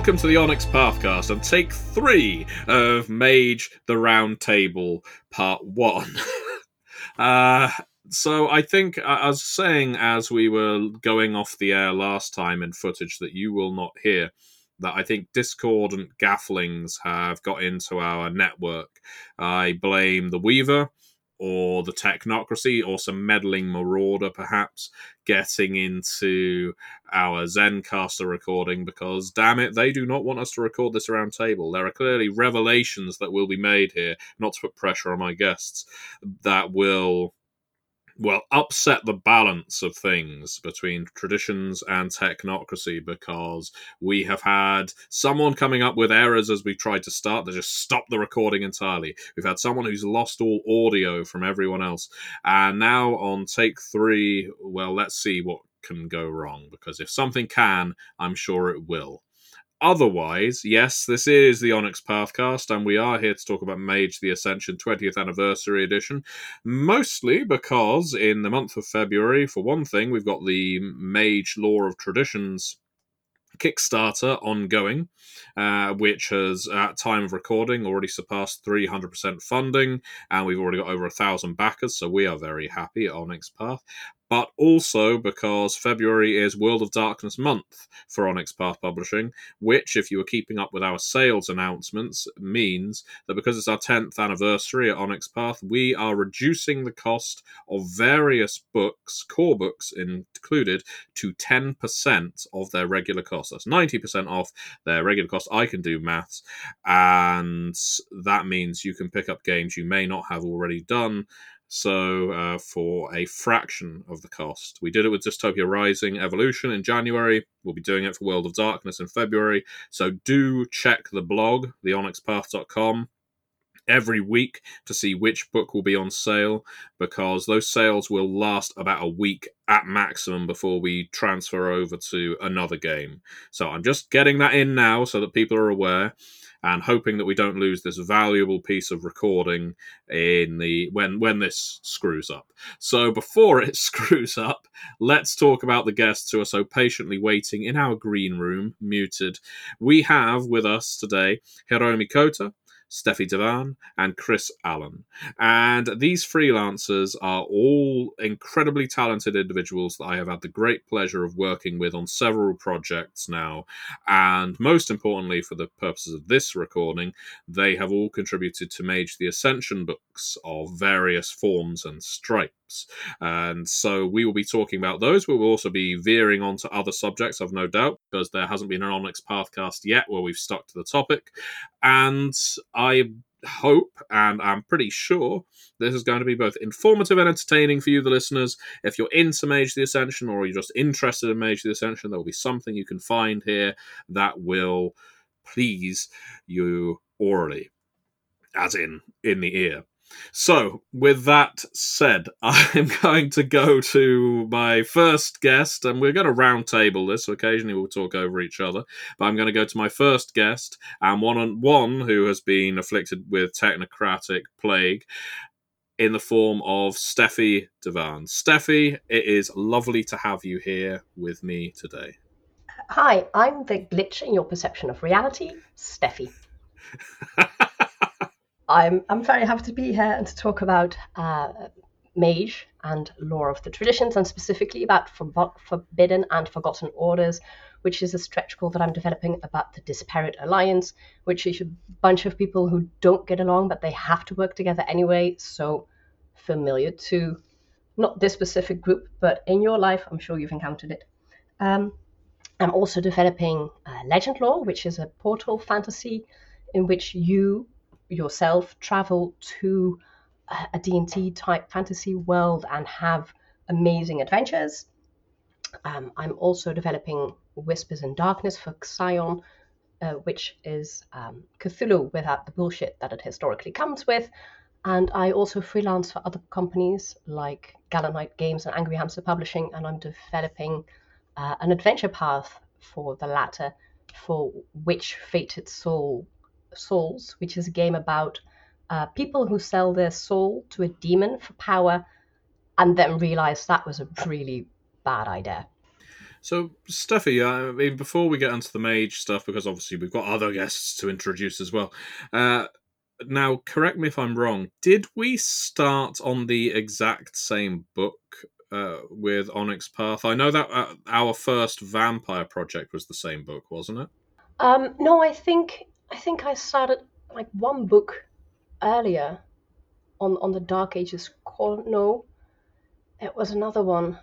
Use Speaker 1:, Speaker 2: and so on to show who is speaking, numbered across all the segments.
Speaker 1: Welcome to the Onyx Pathcast and take three of Mage the Round Table Part 1. uh, so I think, uh, I was saying as we were going off the air last time in footage that you will not hear, that I think discordant gafflings have got into our network. I blame the Weaver or the technocracy or some meddling marauder perhaps getting into our Zencastr recording because damn it, they do not want us to record this around table. There are clearly revelations that will be made here, not to put pressure on my guests, that will well, upset the balance of things between traditions and technocracy because we have had someone coming up with errors as we tried to start that just stopped the recording entirely. We've had someone who's lost all audio from everyone else. And now on take three, well, let's see what can go wrong because if something can, I'm sure it will. Otherwise, yes, this is the Onyx Pathcast, and we are here to talk about Mage the Ascension 20th Anniversary Edition. Mostly because in the month of February, for one thing, we've got the Mage Lore of Traditions Kickstarter ongoing, uh, which has, at time of recording, already surpassed 300% funding, and we've already got over a thousand backers, so we are very happy at Onyx Path but also because February is World of Darkness month for Onyx Path Publishing, which, if you were keeping up with our sales announcements, means that because it's our 10th anniversary at Onyx Path, we are reducing the cost of various books, core books included, to 10% of their regular cost. That's 90% off their regular cost. I can do maths, and that means you can pick up games you may not have already done so uh, for a fraction of the cost. We did it with Dystopia Rising Evolution in January. We'll be doing it for World of Darkness in February. So do check the blog, theonyxpath.com, every week to see which book will be on sale because those sales will last about a week at maximum before we transfer over to another game. So I'm just getting that in now so that people are aware and hoping that we don't lose this valuable piece of recording in the when when this screws up. So before it screws up, let's talk about the guests who are so patiently waiting in our green room, muted. We have with us today Hiromi Kota, Steffi Devan, and Chris Allen. And these freelancers are all incredibly talented individuals that I have had the great pleasure of working with on several projects now. And most importantly, for the purposes of this recording, they have all contributed to Mage the Ascension books of various forms and stripes. And so we will be talking about those. We will also be veering onto other subjects, I've no doubt, because there hasn't been an Onyx Pathcast yet where we've stuck to the topic. And I hope and I'm pretty sure this is going to be both informative and entertaining for you, the listeners. If you're into Mage the Ascension or you're just interested in Mage the Ascension, there will be something you can find here that will please you orally, as in in the ear. So, with that said, I'm going to go to my first guest, and we're going to roundtable this. So occasionally, we'll talk over each other. But I'm going to go to my first guest, and one on one who has been afflicted with technocratic plague in the form of Steffi Devan. Steffi, it is lovely to have you here with me today.
Speaker 2: Hi, I'm the glitch in your perception of reality, Steffi. I'm I'm very happy to be here and to talk about uh, Mage and lore of the traditions, and specifically about for- Forbidden and Forgotten Orders, which is a stretch goal that I'm developing about the Disparate Alliance, which is a bunch of people who don't get along, but they have to work together anyway. So familiar to not this specific group, but in your life, I'm sure you've encountered it. Um, I'm also developing uh, Legend Lore, which is a portal fantasy in which you yourself travel to a D&D type fantasy world and have amazing adventures. Um, I'm also developing Whispers in Darkness for Scion, uh, which is um, Cthulhu without the bullshit that it historically comes with. And I also freelance for other companies like Gallant Games and Angry Hamster Publishing, and I'm developing uh, an adventure path for the latter, for which Fated Soul Souls, which is a game about uh, people who sell their soul to a demon for power and then realize that was a really bad idea.
Speaker 1: So, Steffi, I mean, before we get into the mage stuff, because obviously we've got other guests to introduce as well. Uh, now, correct me if I'm wrong. Did we start on the exact same book uh, with Onyx Path? I know that uh, our first vampire project was the same book, wasn't it?
Speaker 2: Um, no, I think I think I started like one book earlier on on the Dark Ages. Call no, it was another one.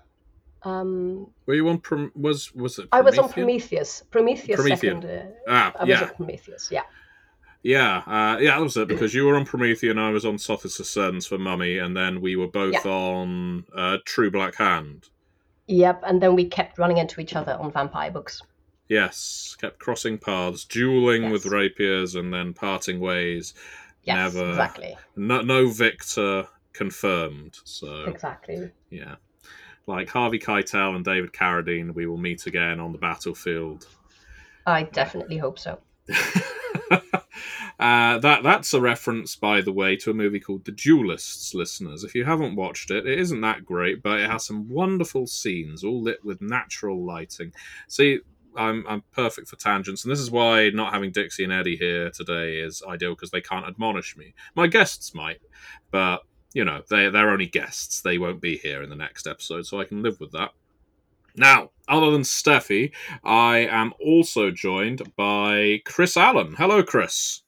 Speaker 2: Um,
Speaker 1: Were you on? Prom- was was it?
Speaker 2: I was on? Prometheus. Prometheus second. Uh,
Speaker 1: Ah,
Speaker 2: I was
Speaker 1: yeah,
Speaker 2: on Prometheus. Yeah.
Speaker 1: yeah, uh, yeah. That was it because you were on Promethean, I was on Sothis Ascendant for Mummy, and then we were both
Speaker 2: Yeah.
Speaker 1: on uh, True Black Hand.
Speaker 2: Yep. And then we kept running into each other on vampire books.
Speaker 1: Yes, kept crossing paths, dueling with rapiers, and then parting ways.
Speaker 2: Yes.
Speaker 1: Never.
Speaker 2: Exactly.
Speaker 1: No, no victor confirmed. So
Speaker 2: Exactly.
Speaker 1: yeah, like Harvey Keitel and David Carradine, we will meet again on the battlefield.
Speaker 2: I definitely hope so.
Speaker 1: uh, that that's a reference, by the way, to a movie called The Duelists. Listeners, if you haven't watched it, it isn't that great, but it has some wonderful scenes, all lit with natural lighting. See, I'm I'm perfect for tangents, and this is why not having Dixie and Eddie here today is ideal because they can't admonish me. My guests might, but you know they they're only guests; they won't be here in the next episode, so I can live with that. Now, other than Steffi, I am also joined by Chris Allen. Hello, Chris.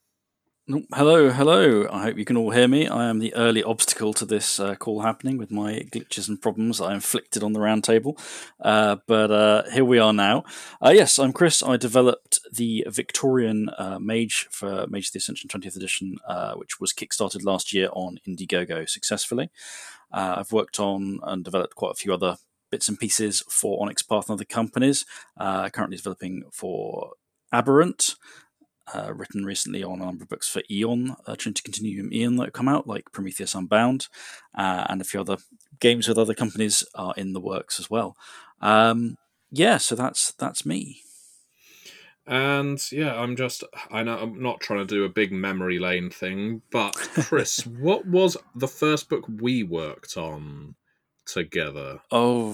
Speaker 3: Hello, hello. I hope you can all hear me. I am the early obstacle to this uh, call happening with my glitches and problems I inflicted on the roundtable. Uh, but uh, here we are now. Uh, yes, I'm Chris. I developed the Victorian uh, Mage for Mage of the Ascension 20th edition, uh, which was kickstarted last year on Indiegogo successfully. I've worked on and developed quite a few other bits and pieces for Onyx Path and other companies. Currently developing for Aberrant uh, written recently on a number of books for Aeon, uh, Trinity Continuum Aeon that have come out, like Prometheus Unbound, uh, and a few other games with other companies are in the works as well. Um, yeah, so that's that's me.
Speaker 1: And yeah, I'm just, I know I'm not trying to do a big memory lane thing, but Chris, what was the first book we worked on together?
Speaker 3: Oh,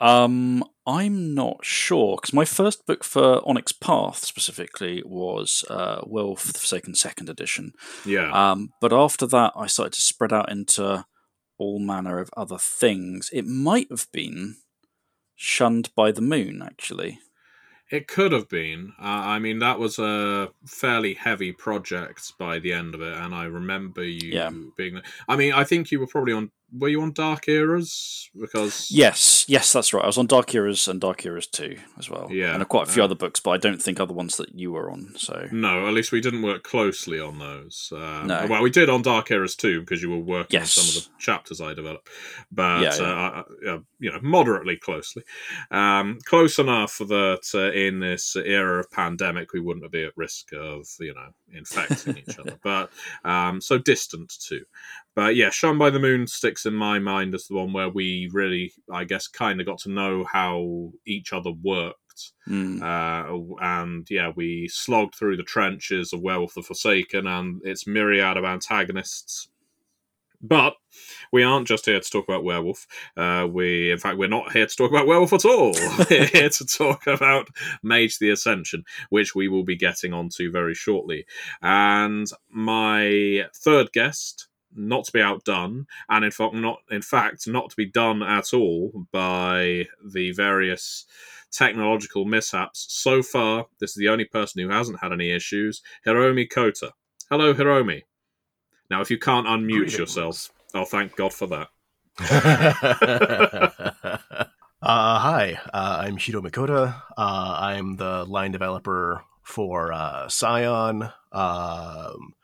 Speaker 3: um, I'm not sure because my first book for Onyx Path specifically was uh, of the Forsaken Second Edition.
Speaker 1: Yeah.
Speaker 3: Um, but after that, I started to spread out into all manner of other things. It might have been Shunned by the Moon, actually.
Speaker 1: It could have been. Uh, I mean, that was a fairly heavy project by the end of it, and I remember you
Speaker 3: Yeah.
Speaker 1: being. I mean, I think you were probably on. Were you on Dark Eras? Because
Speaker 3: Yes, yes, that's right. I was on Dark Eras and Dark Eras 2 as well.
Speaker 1: Yeah,
Speaker 3: And quite a few
Speaker 1: uh,
Speaker 3: other books, but I don't think other ones that you were on. So
Speaker 1: No, at least we didn't work closely on those. Um,
Speaker 3: No.
Speaker 1: Well, we did on Dark Eras too because you were working
Speaker 3: Yes.
Speaker 1: on some of the chapters I developed, but
Speaker 3: Yeah, yeah.
Speaker 1: Uh, uh, you know, moderately closely, um, close enough that uh, in this era of pandemic we wouldn't be at risk of you know infecting each other, but um, so distant too. But yeah, Shunned by the Moon sticks in my mind as the one where we really, I guess, kind of got to know how each other worked.
Speaker 3: mm,
Speaker 1: Uh, and yeah, we slogged through the trenches of Werewolf the Forsaken and its myriad of antagonists. But we aren't just here to talk about Werewolf. Uh, we, in fact, we're not here to talk about Werewolf at all. we're here to talk about Mage the Ascension, which we will be getting onto very shortly. And my third guest, not to be outdone, and in fact, not in fact, not to be done at all by the various technological mishaps. So far, this is the only person who hasn't had any issues. Hiromi Kota. Hello, Hiromi. Now, if you can't unmute
Speaker 4: Greetings.
Speaker 1: yourself, oh, thank God for that.
Speaker 4: uh, hi, uh, I'm Hiromi Kota. Uh, I'm the line developer for uh, Scion. Um,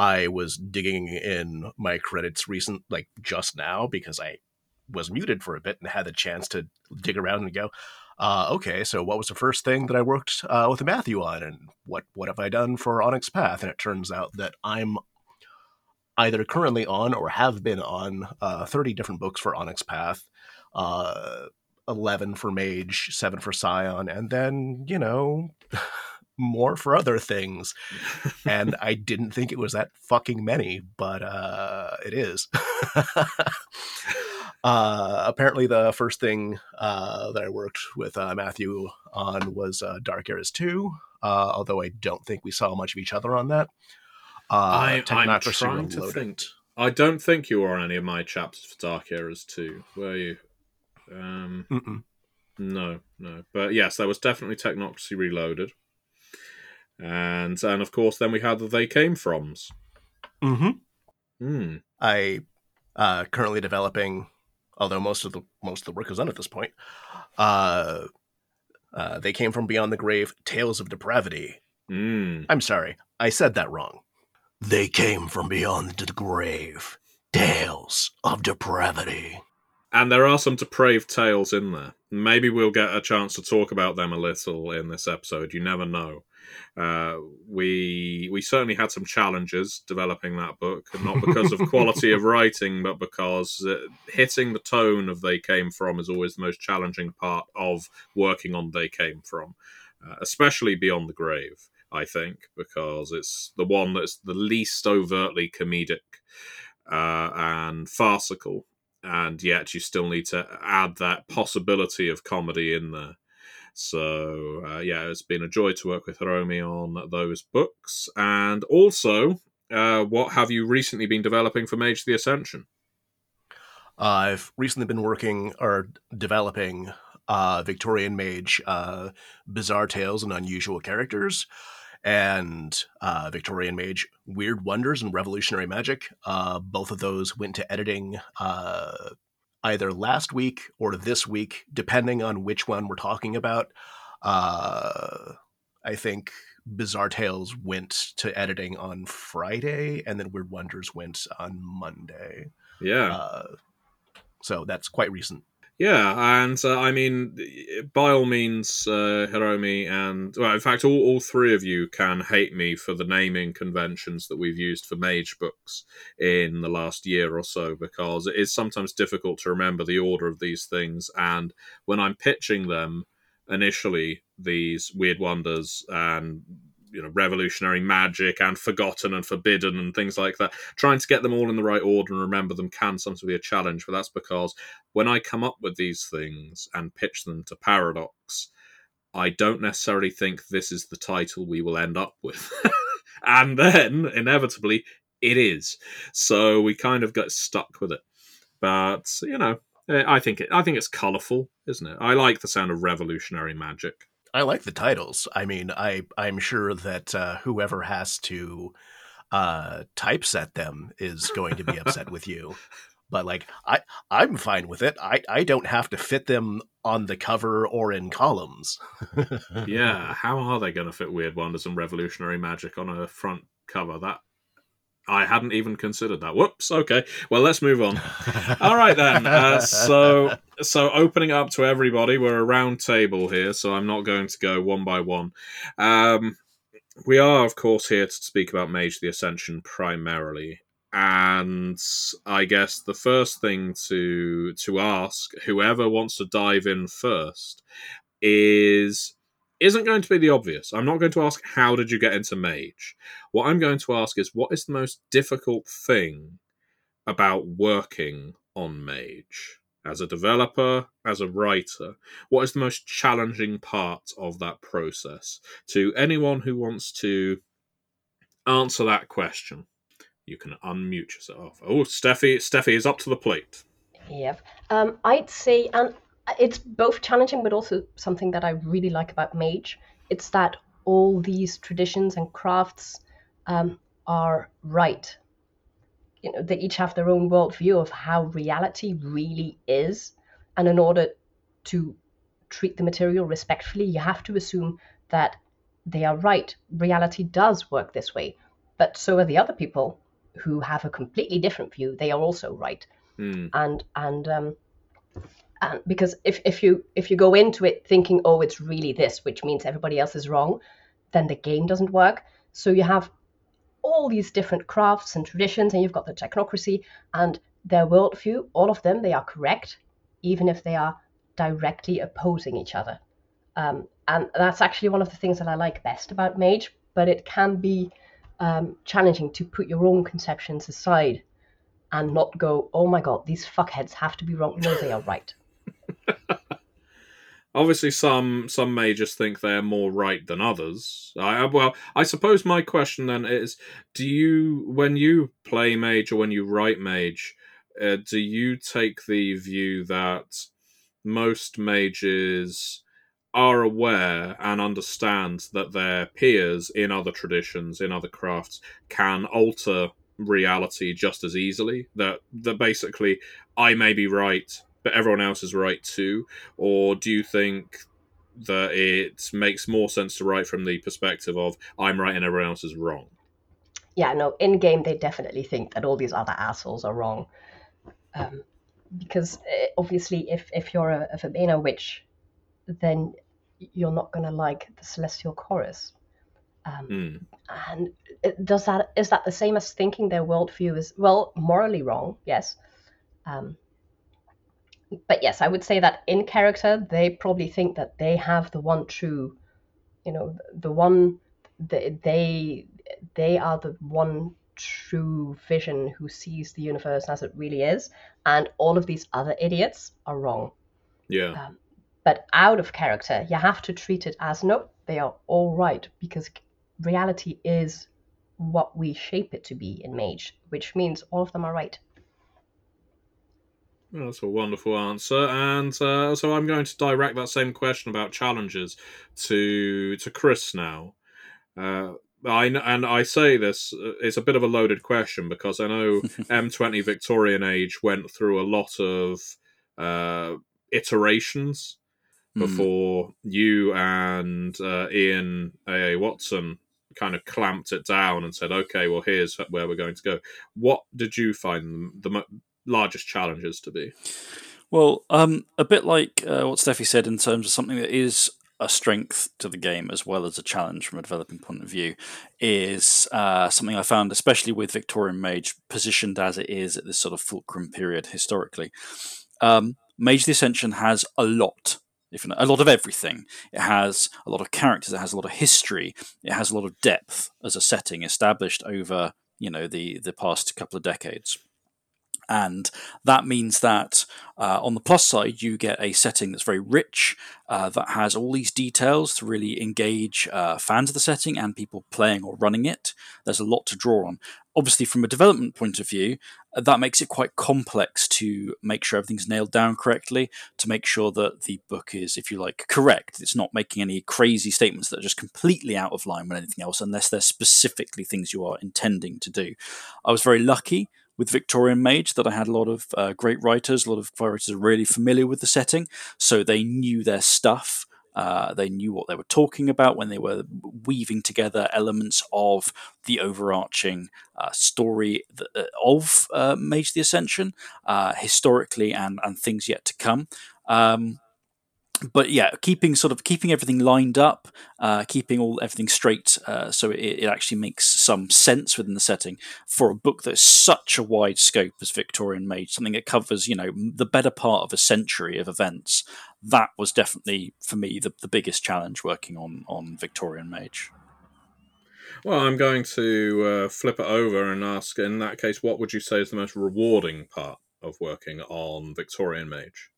Speaker 4: I was digging in my credits recent, like just now, because I was muted for a bit and had the chance to dig around and go, uh, okay, so what was the first thing that I worked uh, with Matthew on, and what what have I done for Onyx Path? And it turns out that I'm either currently on or have been on uh, 30 different books for Onyx Path, uh, 11 for Mage, 7 for Scion, and then, you know, more for other things. and I didn't think it was that fucking many, but uh, it is. Uh, apparently, the first thing uh, that I worked with uh, Matthew on was uh, Dark Eras 2, uh, although I don't think we saw much of each other on that. Uh,
Speaker 1: I, I'm
Speaker 4: Technocracy
Speaker 1: trying to think. I don't think you were on any of my chapters for Dark Eras 2, were you? Um, no, no. But yes, there was definitely Technocracy Reloaded. And and of course then we had the They Came Froms.
Speaker 4: Mm-hmm.
Speaker 1: Hmm.
Speaker 4: I uh, currently developing, although most of the most of the work is done at this point. Uh, uh, they came from beyond the grave. Tales of depravity.
Speaker 1: Hmm.
Speaker 4: I'm sorry, I said that wrong. They came from beyond the grave. Tales of depravity.
Speaker 1: And there are some depraved tales in there. Maybe we'll get a chance to talk about them a little in this episode. You never know. Uh, we we certainly had some challenges developing that book, and not because of quality of writing, but because uh, hitting the tone of "They Came From" is always the most challenging part of working on "They Came From," uh, especially beyond the grave. I think because it's the one that's the least overtly comedic uh, and farcical and yet you still need to add that possibility of comedy in there. So uh, yeah, it's been a joy to work with Hiromi on those books, and also, uh, what have you recently been developing for Mage the Ascension?
Speaker 4: I've recently been working or developing uh, Victorian Mage, uh, Bizarre Tales and Unusual Characters, and uh, Victorian Mage, Weird Wonders and Revolutionary Magic. Uh, both of those went to editing uh, either last week or this week, depending on which one we're talking about. Uh, I think Bizarre Tales went to editing on Friday, and then Weird Wonders went on Monday.
Speaker 1: Yeah,
Speaker 4: Uh, so that's quite recent.
Speaker 1: Yeah, and uh, I mean, by all means, uh, Hiromi, and well, in fact, all, all three of you can hate me for the naming conventions that we've used for mage books in the last year or so, because it is sometimes difficult to remember the order of these things. And when I'm pitching them initially, these weird wonders and you know revolutionary magic and forgotten and forbidden and things like that trying to get them all in the right order and remember them can sometimes be a challenge but that's because when I come up with these things and pitch them to Paradox, I don't necessarily think this is the title we will end up with. and then, inevitably, it is. So we kind of got stuck with it. But, you know, eh, I think it I think it's colourful, isn't it? I like the sound of revolutionary magic.
Speaker 4: I like the titles. I mean, I I'm sure that uh, whoever has to uh, typeset them is going to be upset with you. But like, I I'm fine with it. I I don't have to fit them on the cover or in columns.
Speaker 1: Yeah, how are they going to fit Weird Wonders and Revolutionary Magic on a front cover? That I hadn't even considered that. Whoops. Okay. Well, let's move on. All right then. Uh, so so opening up to everybody, we're a round table here, so I'm not going to go one by one. Um, we are, of course, here to speak about Mage the Ascension primarily, and I guess the first thing to to ask whoever wants to dive in first is isn't going to be the obvious. I'm not going to ask how did you get into Mage. What I'm going to ask is what is the most difficult thing about working on Mage as a developer, as a writer? What is the most challenging part of that process? To anyone who wants to answer that question, you can unmute yourself. Oh, Steffi, Steffi is up to the plate.
Speaker 2: Yep. Um, I'd say, and it's both challenging, but also something that I really like about Mage. It's that all these traditions and crafts um, are right. You know, they each have their own worldview of how reality really is, and in order to treat the material respectfully, you have to assume that they are right. Reality does work this way, but so are the other people who have a completely different view. They are also right
Speaker 1: Hmm.
Speaker 2: and and um and because if if you if you go into it thinking oh it's really this which means everybody else is wrong then the game doesn't work so you have all these different crafts and traditions and you've got the technocracy and their worldview all of them they are correct even if they are directly opposing each other um, and that's actually one of the things that i like best about mage but it can be um, challenging to put your own conceptions aside and not go, oh my god, these fuckheads have to be wrong. No, they are right.
Speaker 1: Obviously, some some may just think they're more right than others. I well, I suppose my question then is: Do you, when you play mage or when you write mage, uh, do you take the view that most mages are aware and understand that their peers in other traditions, in other crafts, can alter reality just as easily? That that basically, I may be right but everyone else is right too? Or do you think that it makes more sense to write from the perspective of I'm right and everyone else is wrong?
Speaker 2: Yeah, no, in game they definitely think that all these other assholes are wrong. Um, because eh, obviously, if, if you're a, a Verbena witch, then you're not going to like the Celestial Chorus. Um, mm. And does that is that the same as thinking their worldview is well morally wrong? Yes, um, but yes, I would say that in character, they probably think that they have the one true, you know, the one they they, they are the one true vision who sees the universe as it really is, and all of these other idiots are wrong.
Speaker 1: Yeah. Um,
Speaker 2: but out of character, you have to treat it as nope, they are all right because reality is what we shape it to be in Mage, which means all of them are right.
Speaker 1: That's a wonderful answer, and uh, so I'm going to direct that same question about challenges to to Chris now. Uh, I and I say this uh, it's a bit of a loaded question because I know M20 Victorian Age went through a lot of uh, iterations mm. before you and uh, Ian A. A. Watson kind of clamped it down and said, "Okay, well, here's where we're going to go." What did you find the largest challenges to be?
Speaker 3: Well, um, a bit like uh, what Steffi said in terms of something that is a strength to the game as well as a challenge from a developing point of view is uh, something I found, especially with Victorian Mage, positioned as it is at this sort of fulcrum period historically. Um, Mage the Ascension has a lot if not, a lot of everything. It has a lot of characters. It has a lot of history. It has a lot of depth as a setting established over you know the the past couple of decades. And that means that uh, on the plus side, you get a setting that's very rich, uh, that has all these details to really engage uh, fans of the setting and people playing or running it. There's a lot to draw on. Obviously, from a development point of view, that makes it quite complex to make sure everything's nailed down correctly, to make sure that the book is, if you like, correct. It's not making any crazy statements that are just completely out of line with anything else, unless they're specifically things you are intending to do. I was very lucky with Victorian Mage that I had a lot of uh, great writers, a lot of writers really familiar with the setting, so they knew their stuff. Uh, they knew what they were talking about when they were weaving together elements of the overarching uh, story uh, of uh, Mage the Ascension, uh, historically and, and things yet to come. Um, but yeah, keeping sort of keeping everything lined up, uh, keeping all everything straight, uh, so it, it, actually makes some sense within the setting for a book that's such a wide scope as Victorian Mage, something that covers you know the better part of a century of events. That was definitely for me the, the biggest challenge working on on Victorian Mage.
Speaker 1: Well, I'm going to uh, flip it over and ask. In that case, what would you say is the most rewarding part of working on Victorian Mage?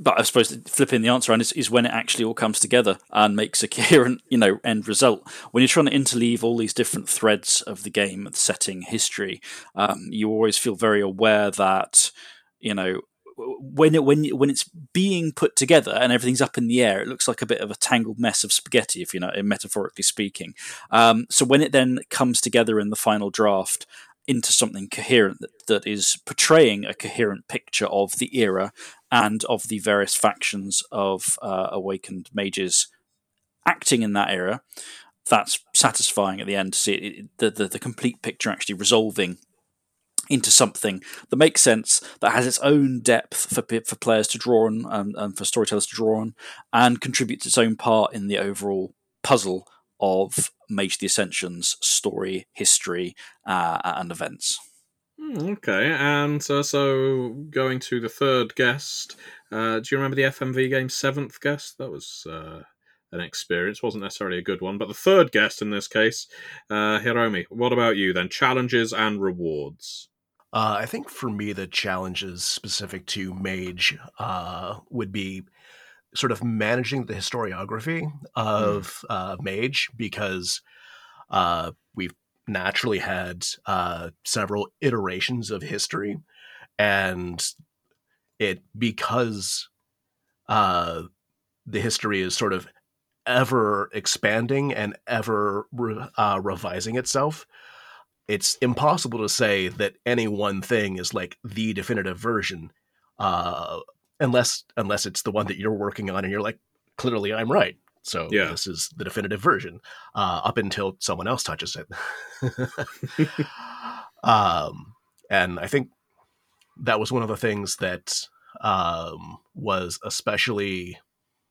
Speaker 3: But I suppose flipping the answer around is, is, when it actually all comes together and makes a coherent, you know, end result. When you're trying to interleave all these different threads of the game, the setting, history, um, you always feel very aware that, you know, when it when when it's being put together and everything's up in the air, it looks like a bit of a tangled mess of spaghetti, if you know, metaphorically speaking. Um, so when it then comes together in the final draft into something coherent that, that is portraying a coherent picture of the era and of the various factions of uh, awakened mages acting in that era. That's satisfying at the end to see it, the, the, the complete picture actually resolving into something that makes sense, that has its own depth for for players to draw on and, and for storytellers to draw on, and contributes its own part in the overall puzzle of Mage the Ascension's story, history, uh, and events.
Speaker 1: Hmm, okay, and uh, so going to the third guest, uh, do you remember the FMV game Seventh Guest? That was uh, an experience, wasn't necessarily a good one, but the third guest in this case, uh, Hiromi. What about you then? Challenges and rewards.
Speaker 4: Uh, I think for me, the challenges specific to Mage uh, would be sort of managing the historiography of uh, Mage because uh, naturally had uh, several iterations of history, and it because uh, the history is sort of ever expanding and ever re- uh, revising itself. It's impossible to say that any one thing is like the definitive version, uh, unless unless it's the one that you're working on and you're like, clearly I'm right. So
Speaker 1: Yeah.
Speaker 4: this is the definitive version. Uh, up until someone else touches it. um, and I think that was one of the things that um, was especially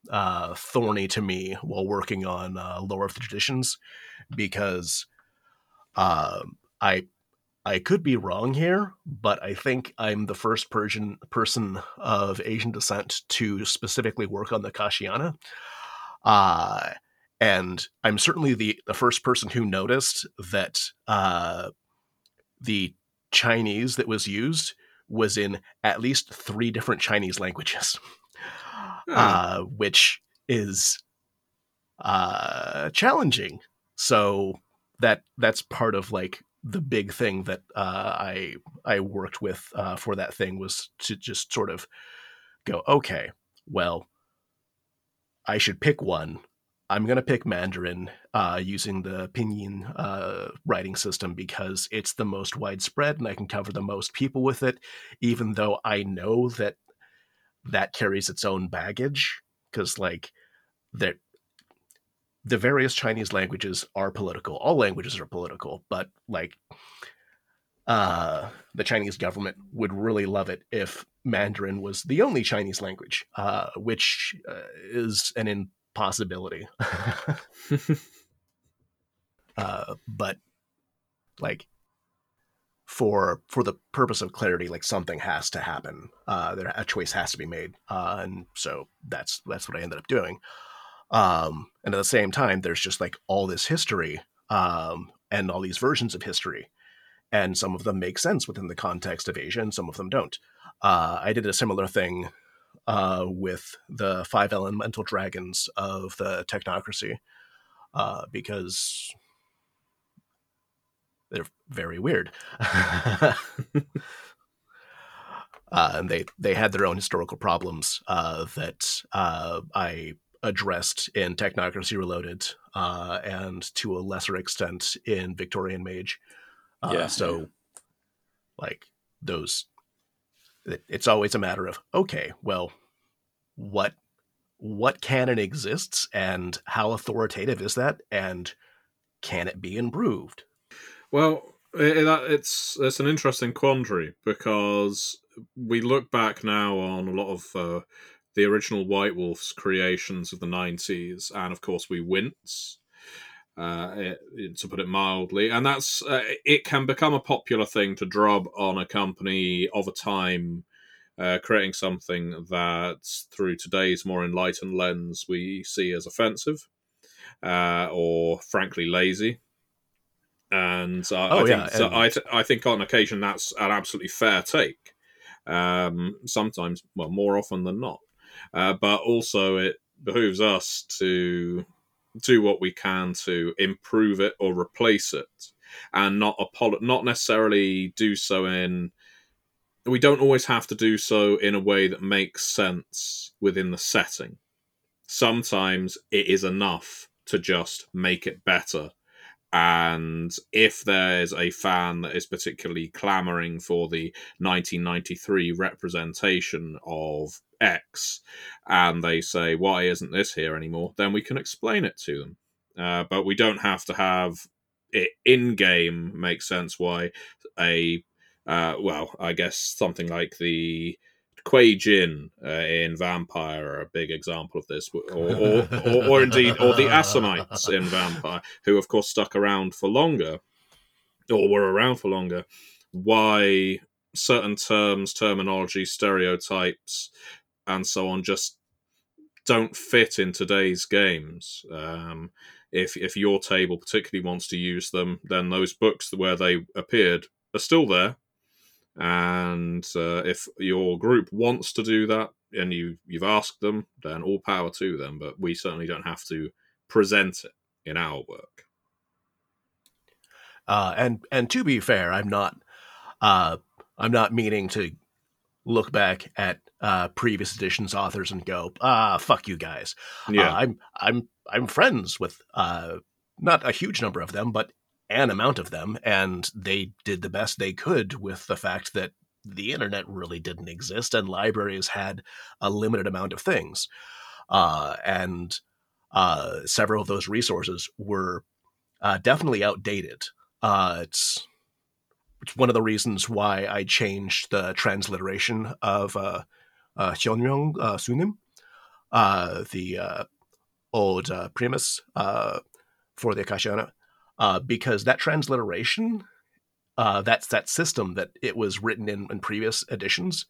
Speaker 4: uh, thorny to me while working on uh, Lore of the Traditions because um, I I could be wrong here, but I think I'm the first Persian person of Asian descent to specifically work on the Akashayana. Uh, and I'm certainly the, the first person who noticed that uh, the Chinese that was used was in at least three different Chinese languages, uh, which is uh, challenging. So that that's part of like the big thing that uh, I I worked with uh, for that thing was to just sort of go, okay, well, I should pick one. I'm gonna pick Mandarin uh, using the Pinyin uh, writing system because it's the most widespread and I can cover the most people with it. Even though I know that that carries its own baggage, because like that the various Chinese languages are political. All languages are political, but like uh, the Chinese government would really love it if Mandarin was the only Chinese language, uh, which uh, is an impossibility. uh, but like for for the purpose of clarity, like something has to happen. Uh, there a choice has to be made, uh, and so that's that's what I ended up doing. Um, and at the same time, there's just like all this history um, and all these versions of history, and some of them make sense within the context of Asia, and some of them don't. Uh, I did a similar thing uh, with the five elemental dragons of the technocracy uh, because they're very weird. uh, and they they had their own historical problems uh, that uh, I addressed in Technocracy Reloaded, and to a lesser extent in Victorian Mage. Uh,
Speaker 3: Yeah,
Speaker 4: so,
Speaker 3: yeah.
Speaker 4: like those, it, it's always a matter of okay, well, what what canon exists, and how authoritative is that, and can it be improved?
Speaker 1: Well, it, it's it's an interesting quandary because we look back now on a lot of uh, the original White Wolf's creations of the nineties, and of course we wince. Uh, it, to put it mildly, and that's uh, it can become a popular thing to drub on a company of a time, uh, creating something that, through today's more enlightened lens, we see as offensive, uh, or frankly lazy. And uh, I
Speaker 4: Oh,
Speaker 1: think
Speaker 4: yeah,
Speaker 1: so
Speaker 4: and-
Speaker 1: I, th- I think on occasion that's an absolutely fair take. Um, sometimes, well, more often than not, uh, but also it behooves us to do what we can to improve it or replace it, and not apolo- not necessarily do so in. We don't always have to do so in a way that makes sense within the setting. Sometimes it is enough to just make it better and if there's a fan that is particularly clamoring for the 1993 representation of X, and they say, why isn't this here anymore? Then we can explain it to them. Uh, but we don't have to have it in game make sense why a, uh, well, I guess something like the Kuei-jin uh, in Vampire are a big example of this, or, or, or, or indeed, or the Assamites in Vampire, who of course stuck around for longer, or were around for longer. Why certain terms, terminology, stereotypes, and so on just don't fit in today's games. Um, if if your table particularly wants to use them, then those books where they appeared are still there. And uh, if your group wants to do that and you you've asked them, then all power to them. But we certainly don't have to present it in our work.
Speaker 4: Uh, and and to be fair, I'm not uh, I'm not meaning to look back at uh, previous editions authors and go, ah, fuck you guys.
Speaker 1: Yeah,
Speaker 4: Uh, I'm I'm I'm friends with uh, not a huge number of them, but an amount of them, and they did the best they could with the fact that the internet really didn't exist and libraries had a limited amount of things, uh, and uh, several of those resources were uh, definitely outdated. Uh, it's it's one of the reasons why I changed the transliteration of uh, uh, Hyunryong uh, Sunim, uh, the uh, old uh, Primus uh, for the Akashayana, uh, because that transliteration, uh, that's that system that it was written in in previous editions,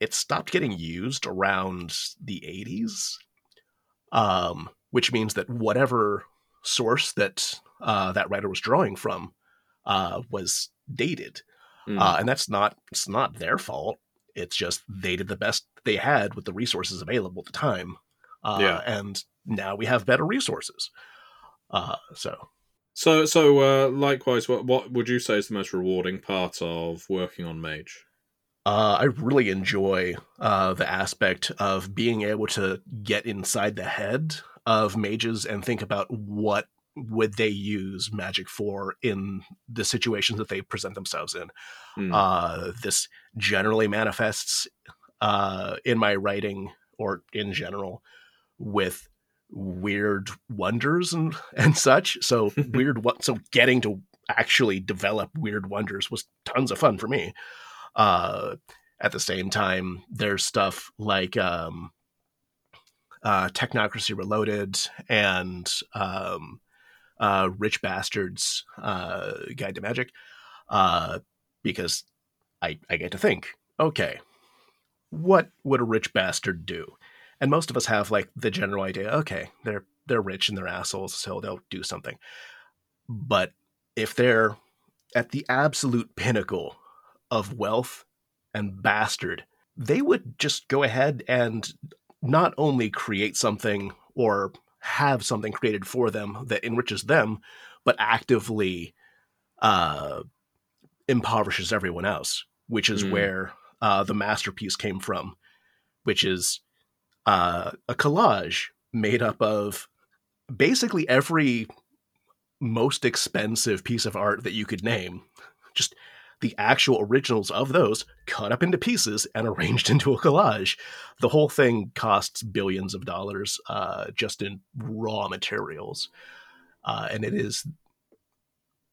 Speaker 4: it stopped getting used around the 80s, um, which means that whatever source that uh, that writer was drawing from uh, was dated,
Speaker 1: Mm.
Speaker 4: uh, and that's not it's not their fault. It's just they did the best they had with the resources available at the time, uh,
Speaker 1: Yeah.
Speaker 4: and now we have better resources. Uh, so
Speaker 1: So, so uh, likewise, what what would you say is the most rewarding part of working on Mage?
Speaker 4: Uh, I really enjoy uh, the aspect of being able to get inside the head of mages and think about what would they use magic for in the situations that they present themselves in.
Speaker 1: Hmm.
Speaker 4: Uh, this generally manifests uh, in my writing or in general with weird wonders and and such. So weird, what? So getting to actually develop weird wonders was tons of fun for me. Uh, at the same time, there's stuff like um, uh, Technocracy Reloaded and um, uh, Rich Bastards uh, Guide to Magic, uh, because I, I get to think, okay, what would a rich bastard do? And most of us have like the general idea, okay, they're they're rich and they're assholes, so they'll do something. But if they're at the absolute pinnacle of wealth and bastard, they would just go ahead and not only create something or have something created for them that enriches them, but actively uh, impoverishes everyone else, which is
Speaker 1: Mm.
Speaker 4: where uh, the masterpiece came from, which is uh, a collage made up of basically every most expensive piece of art that you could name. Just the actual originals of those cut up into pieces and arranged into a collage. The whole thing costs billions of dollars uh, just in raw materials. Uh, and it is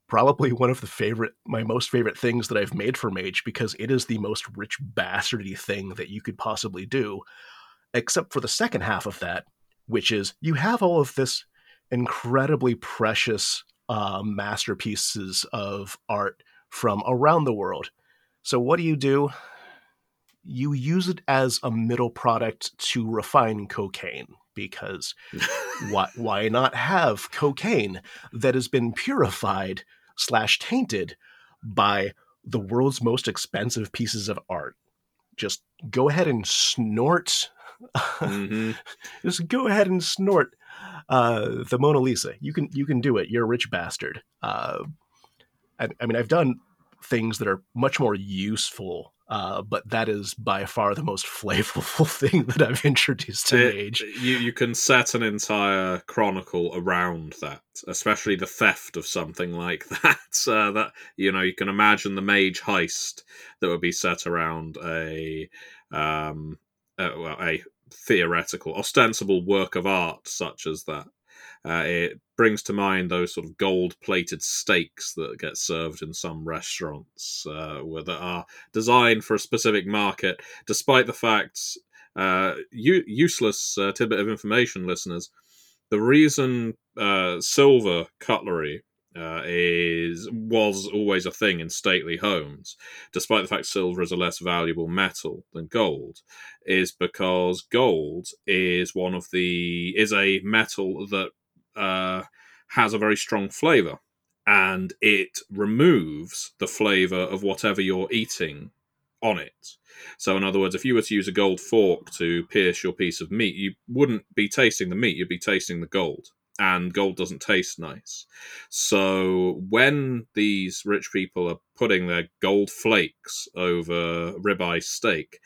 Speaker 4: probably one of the favorite, my most favorite things that I've made for Mage because it is the most rich bastardy thing that you could possibly do, except for the second half of that, which is you have all of this incredibly precious uh, masterpieces of art from around the world. So, what do you do? You use it as a middle product to refine cocaine because why, why not have cocaine that has been purified slash tainted by the world's most expensive pieces of art? Just go ahead and snort.
Speaker 1: hmm
Speaker 4: Just go ahead and snort uh, the Mona Lisa. You can you can do it. You're a rich bastard. Uh, I, I mean, I've done things that are much more useful, uh, but that is by far the most flavorful thing that I've introduced to
Speaker 1: It-
Speaker 4: Mage.
Speaker 1: you you can set an entire chronicle around that, especially the theft of something like that. Uh, that you know, you can imagine the mage heist that would be set around a um, uh, well, a theoretical, ostensible work of art such as that. Uh, it brings to mind those sort of gold-plated steaks that get served in some restaurants, uh, that are designed for a specific market, despite the fact uh, u- useless uh, tidbit of information, listeners. The reason uh, silver cutlery uh, is was always a thing in stately homes, despite the fact silver is a less valuable metal than gold, is because gold is one of the is a metal that uh, has a very strong flavor. and it removes the flavor of whatever you're eating on it. So, in other words, if you were to use a gold fork to pierce your piece of meat, you wouldn't be tasting the meat, you'd be tasting the gold. And gold doesn't taste nice. So, when these rich people are putting their gold flakes over ribeye steak,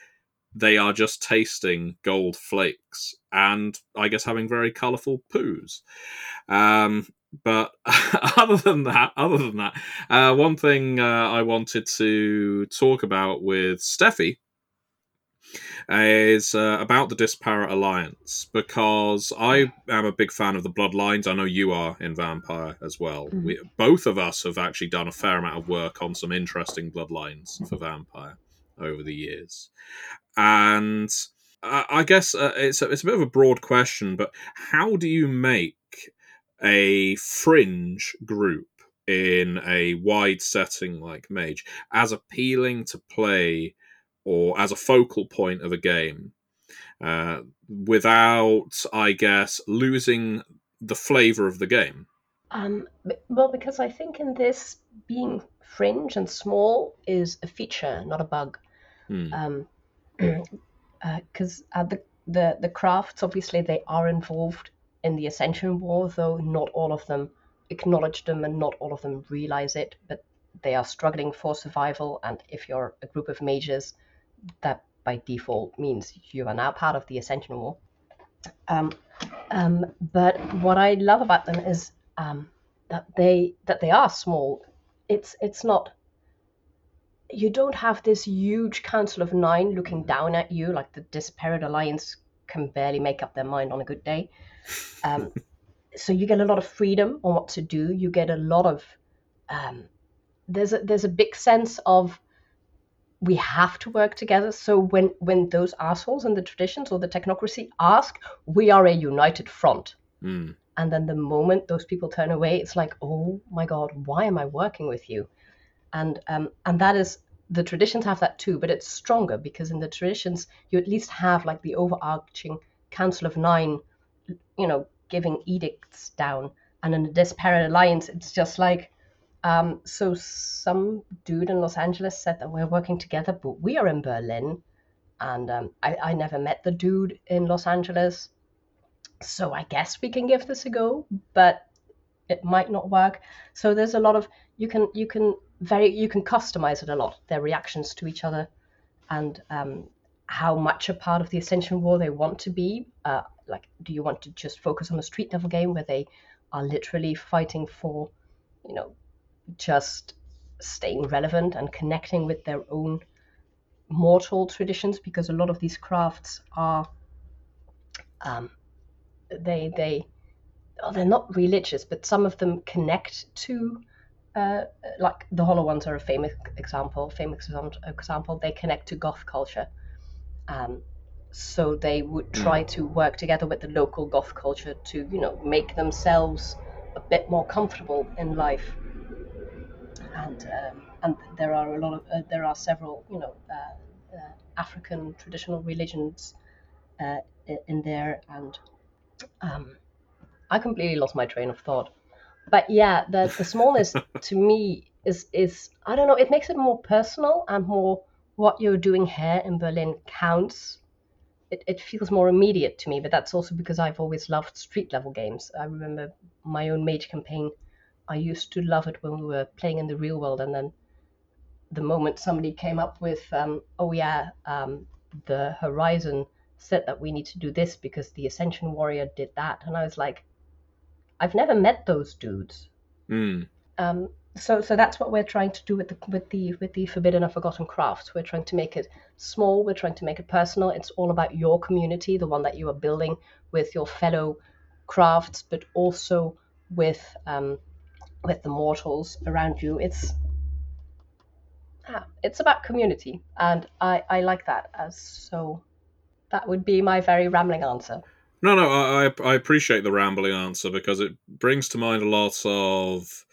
Speaker 1: they are just tasting gold flakes and I guess having very colourful poos. Um, but other than that, other than that, uh, one thing uh, I wanted to talk about with Steffi is uh, about the Disparate Alliance because I am a big fan of the Bloodlines. I know you are in Vampire as well. Mm-hmm. We, both of us have actually done a fair amount of work on some interesting Bloodlines for Vampire over the years, and I guess uh, it's a, it's a bit of a broad question, but how do you make a fringe group in a wide setting like Mage as appealing to play or as a focal point of a game uh, without, I guess, losing the flavor of the game?
Speaker 2: Um, well, because I think in this, being fringe and small is a feature, not a bug. Um, because uh, uh, the, the the crafts obviously they are involved in the Ascension War, though not all of them acknowledge them and not all of them realize it, but they are struggling for survival. And if you're a group of mages, that by default means you are now part of the Ascension War. Um, um, but what I love about them is um, that they that they are small. It's it's not. You don't have this huge council of nine looking down at you like the Disparate Alliance can barely make up their mind on a good day. Um, so you get a lot of freedom on what to do. You get a lot of um, there's a there's a big sense of we have to work together. So when when those assholes in the traditions or the technocracy ask, we are a united front. Mm. And then the moment those people turn away, it's like, oh my god, why am I working with you? And um, and that is the traditions have that too, but it's stronger because in the traditions you at least have like the overarching council of nine you know, giving edicts down. And in the Disparate Alliance, it's just like, um, so some dude in Los Angeles said that we're working together, but we are in Berlin. And um, I, I never met the dude in Los Angeles. So I guess we can give this a go, but it might not work. So there's a lot of you can you can very you can customize it a lot. Their reactions to each other, and um, how much a part of the Ascension War they want to be. Uh, like do you want to just focus on a street level game where they are literally fighting for you know just staying relevant and connecting with their own mortal traditions because a lot of these crafts are um, they they oh, they're not religious but some of them connect to uh, like the hollow ones are a famous example famous example. They connect to goth culture. Um, so they would hmm. try to work together with the local goth culture to you know make themselves a bit more comfortable in life. And um, and there are a lot of uh, there are several you know uh, uh, African traditional religions uh, in there. And um, I completely lost my train of thought but yeah the the smallness to me is is I don't know it makes it more personal and more what you're doing here in Berlin counts it, it feels more immediate to me, but that's also because I've always loved street level games. I remember my own Mage campaign. I used to love it when we were playing in the real world, and then the moment somebody came up with, um, oh yeah, um, the Horizon said that we need to do this because the Ascension Warrior did that, and I was like, I've never met those dudes. Mm. Um, so so that's what we're trying to do with the with the with the forbidden or forgotten crafts. We're trying to make it small. We're trying to make it personal. It's all about your community the one that you are building with your fellow crafts but also with um, with the mortals around you. It's ah, it's about community and i i like that as so that would be my very rambling answer
Speaker 1: no no i i appreciate the rambling answer because it brings to mind a lot of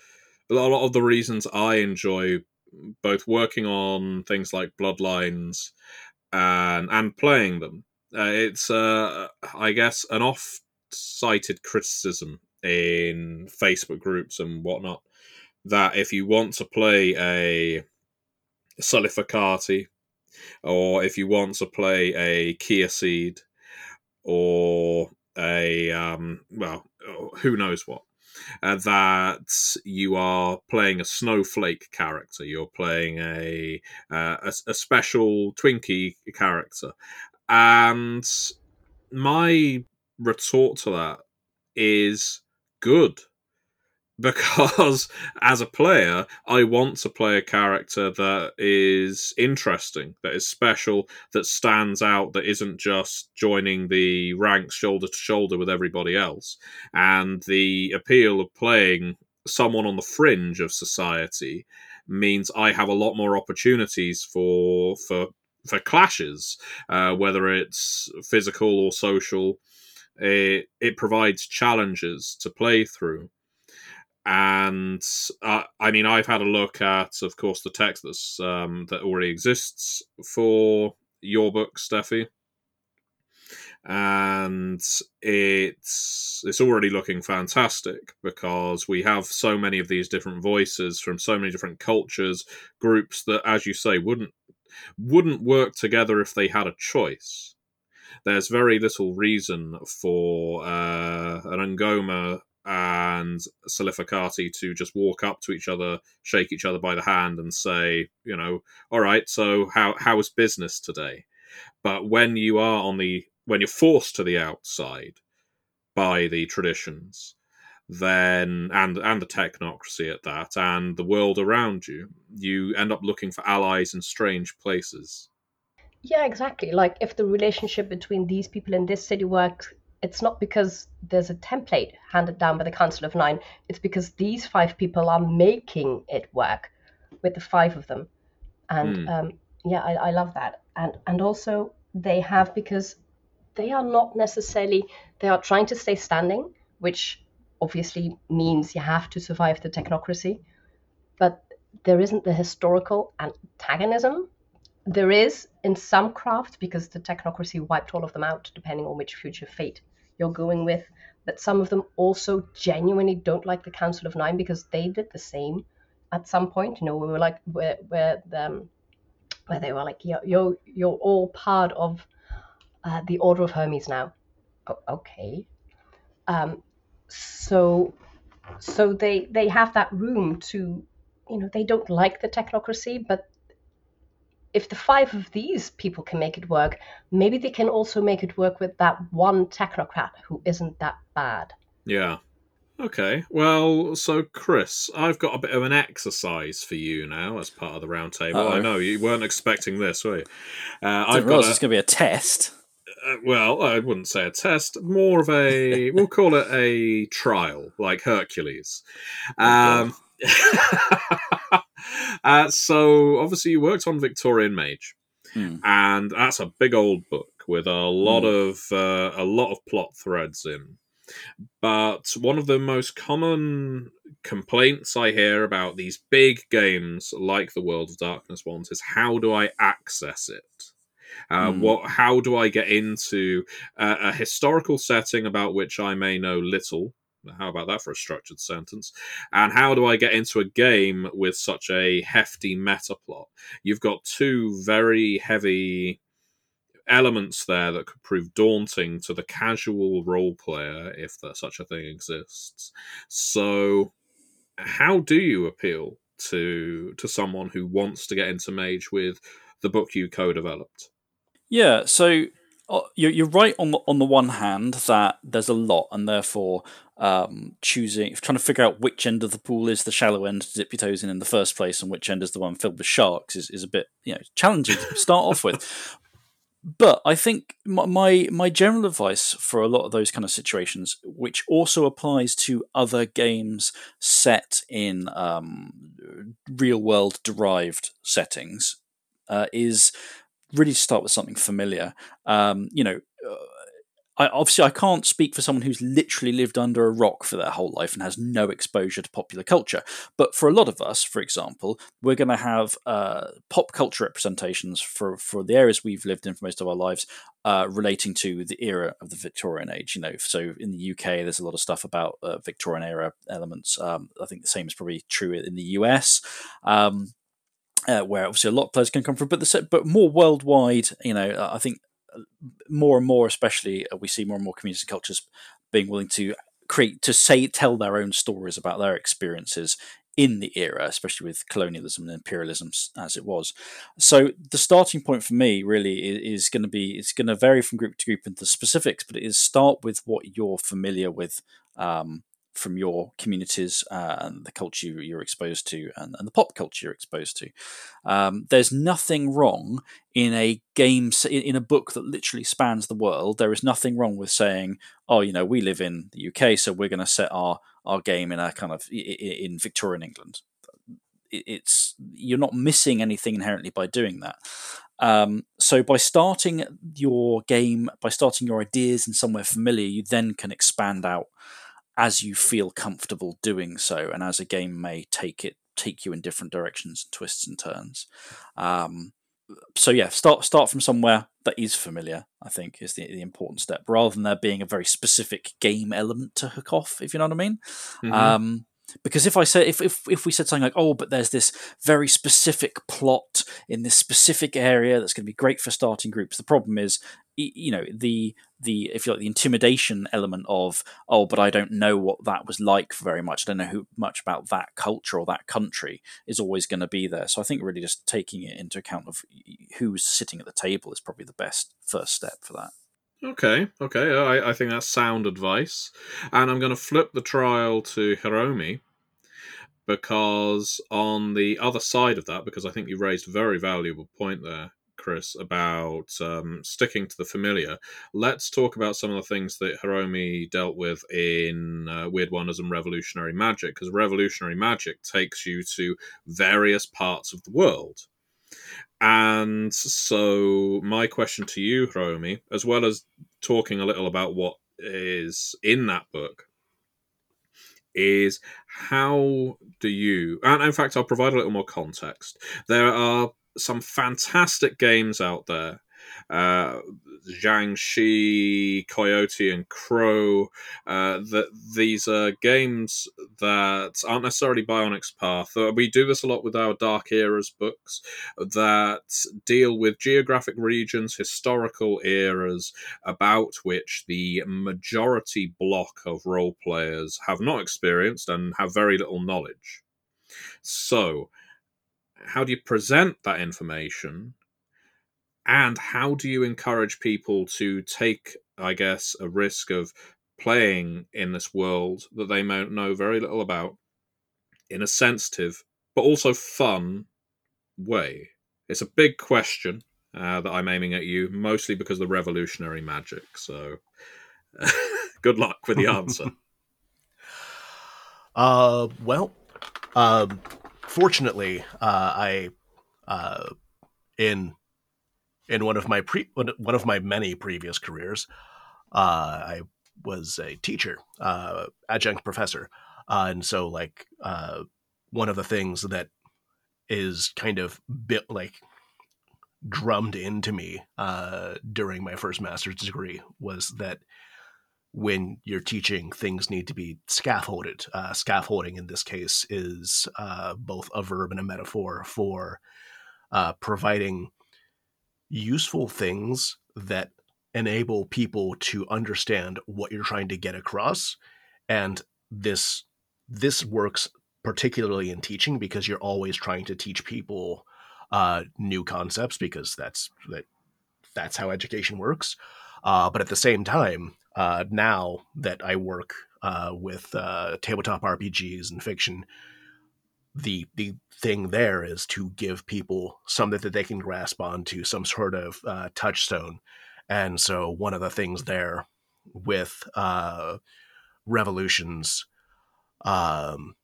Speaker 1: a lot of the reasons I enjoy both working on things like Bloodlines and and playing them. Uh, it's uh, I guess an oft-cited criticism in Facebook groups and whatnot that if you want to play a Solificati, or if you want to play a Kia Seed, or a um, well, who knows what, uh, that you are playing a snowflake character. You're playing a uh, a, a special Twinkie character, and my retort to that is good because as a player, I want to play a character that is interesting, that is special, that stands out, that isn't just joining the ranks shoulder to shoulder with everybody else. And the appeal of playing someone on the fringe of society means I have a lot more opportunities for for for clashes, uh, whether it's physical or social. It, it provides challenges to play through and uh, I mean, I've had a look at, of course, the text that's um, that already exists for your book, Steffi, and it's it's already looking fantastic because we have so many of these different voices from so many different cultures, groups that, as you say, wouldn't wouldn't work together if they had a choice. There's very little reason for uh, an Ngoma and Solificati to just walk up to each other, shake each other by the hand, and say, you know, all right, so how how is business today? But when you are on the when you're forced to the outside by the traditions, then and and the technocracy at that, and the world around you, you end up looking for allies in strange places.
Speaker 2: Yeah, exactly. Like if the relationship between these people in this city works it's not because there's a template handed down by the Council of Nine. It's because these five people are making it work with the five of them. And mm. um, yeah, I, I love that. And and also they have because they are not necessarily they are trying to stay standing, which obviously means you have to survive the technocracy. But there isn't the historical antagonism. There is in some craft because the technocracy wiped all of them out, depending on which future fate you're going with. But some of them also genuinely don't like the Council of Nine because they did the same at some point. You know, we were like where where um, where they were like, you're you're, you're all part of uh, the Order of Hermes now. Okay. Um, so so they they have that room to you know they don't like the technocracy but if the five of these people can make it work, maybe they can also make it work with that one technocrat who isn't that bad.
Speaker 1: Yeah. Okay. Well, so Chris, I've got a bit of an exercise for you now as part of the roundtable. I know you weren't expecting this, were you?
Speaker 3: Uh, I've got. A, it's going to be a test.
Speaker 1: Uh, well, I wouldn't say a test. More of a. we'll call it a trial, like Hercules. Oh, um, uh, so obviously you worked on Victorian Mage,
Speaker 3: hmm.
Speaker 1: and that's a big old book with a lot hmm. of uh, a lot of plot threads in. But one of the most common complaints I hear about these big games like the World of Darkness ones is how do I access it? Uh, mm. What? How do I get into a, a historical setting about which I may know little? How about that for a structured sentence? And how do I get into a game with such a hefty meta plot? You've got two very heavy elements there that could prove daunting to the casual role player if there, such a thing exists. So, how do you appeal to to someone who wants to get into Mage with the book you co-developed?
Speaker 3: Yeah, so you're right on the on the one hand that there's a lot, and therefore um, choosing, trying to figure out which end of the pool is the shallow end to dip your toes in in the first place, and which end is the one filled with sharks is, is a bit you know challenging to start off with. But I think my my general advice for a lot of those kind of situations, which also applies to other games set in um, real world derived settings, uh, is really start with something familiar. Um, you know, uh, I, obviously I can't speak for someone who's literally lived under a rock for their whole life and has no exposure to popular culture. But for a lot of us, for example, we're going to have uh, pop culture representations for for the areas we've lived in for most of our lives, uh, relating to the era of the Victorian age. You know, so in the UK, there's a lot of stuff about uh, Victorian era elements. Um, I think the same is probably true in the US. Um, uh, where obviously a lot of players can come from, but the but more worldwide, you know, I think more and more, especially, uh, we see more and more communities and cultures being willing to create to say tell their own stories about their experiences in the era, especially with colonialism and imperialism as it was. So the starting point for me really is, is going to be it's going to vary from group to group into the specifics, but it is start with what you're familiar with um, from your communities uh, and the culture you're exposed to and, and, the pop culture you're exposed to. Um, there's nothing wrong in a game in a book that literally spans the world. There is nothing wrong with saying, "Oh, you know, we live in the UK, so we're going to set our our game in a kind of in Victorian England." It's you're not missing anything inherently by doing that. Um, so by starting your game, by starting your ideas in somewhere familiar, you then can expand out as you feel comfortable doing so, and as a game may take it take you in different directions and twists and turns. Um, so yeah, start start from somewhere that is familiar. I think is the, the important step, rather than there being a very specific game element to hook off. If you know what I mean. Mm-hmm. Um, because if I say if, if if we said something like, oh, but there's this very specific plot in this specific area that's going to be great for starting groups, the problem is you know the the if you like the intimidation element of oh but i don't know what that was like very much. I don't know who, much about that culture or that country is always going to be there. So i think really just taking it into account of who's sitting at the table is probably the best first step for that.
Speaker 1: Okay okay i, I think that's sound advice. And i'm going to flip the trial to hiromi because on the other side of that because i think you raised a very valuable point there Chris, about um, sticking to the familiar, let's talk about some of the things that Hiromi dealt with in uh, Weird Wonders and Revolutionary Magic, because Revolutionary Magic takes you to various parts of the world. And so, my question to you, Hiromi, as well as talking a little about what is in that book, is how do you and in fact i'll provide a little more context there are some fantastic games out there. Uh, Shi, Coyote, and Crow. Uh, that these are games that aren't necessarily Onyx Path. Uh, we do this a lot with our Dark Eras books that deal with geographic regions, historical eras about which the majority block of role players have not experienced and have very little knowledge. So, how do you present that information? And how do you encourage people to take i guess a risk of playing in this world that they know very little about in a sensitive but also fun way? It's a big question uh, that i'm aiming at you mostly because of the revolutionary magic so good luck with the answer.
Speaker 4: Uh well um fortunately, uh, I uh, in in one of my pre one of my many previous careers, uh, I was a teacher, uh, adjunct professor, uh, and so like uh, one of the things that is kind of bit like drummed into me during my first master's degree was that when you're teaching, things need to be scaffolded. Uh, scaffolding in this case is uh, both a verb and a metaphor for uh, providing useful things that enable people to understand what you're trying to get across. And this this works particularly in teaching because you're always trying to teach people uh, new concepts because that's that that's how education works. Uh, but at the same time, uh, now that I work uh, with uh, tabletop RPGs and fiction, the the thing there is to give people something that they can grasp onto, some sort of uh, touchstone. And so one of the things there with uh, revolutions, um,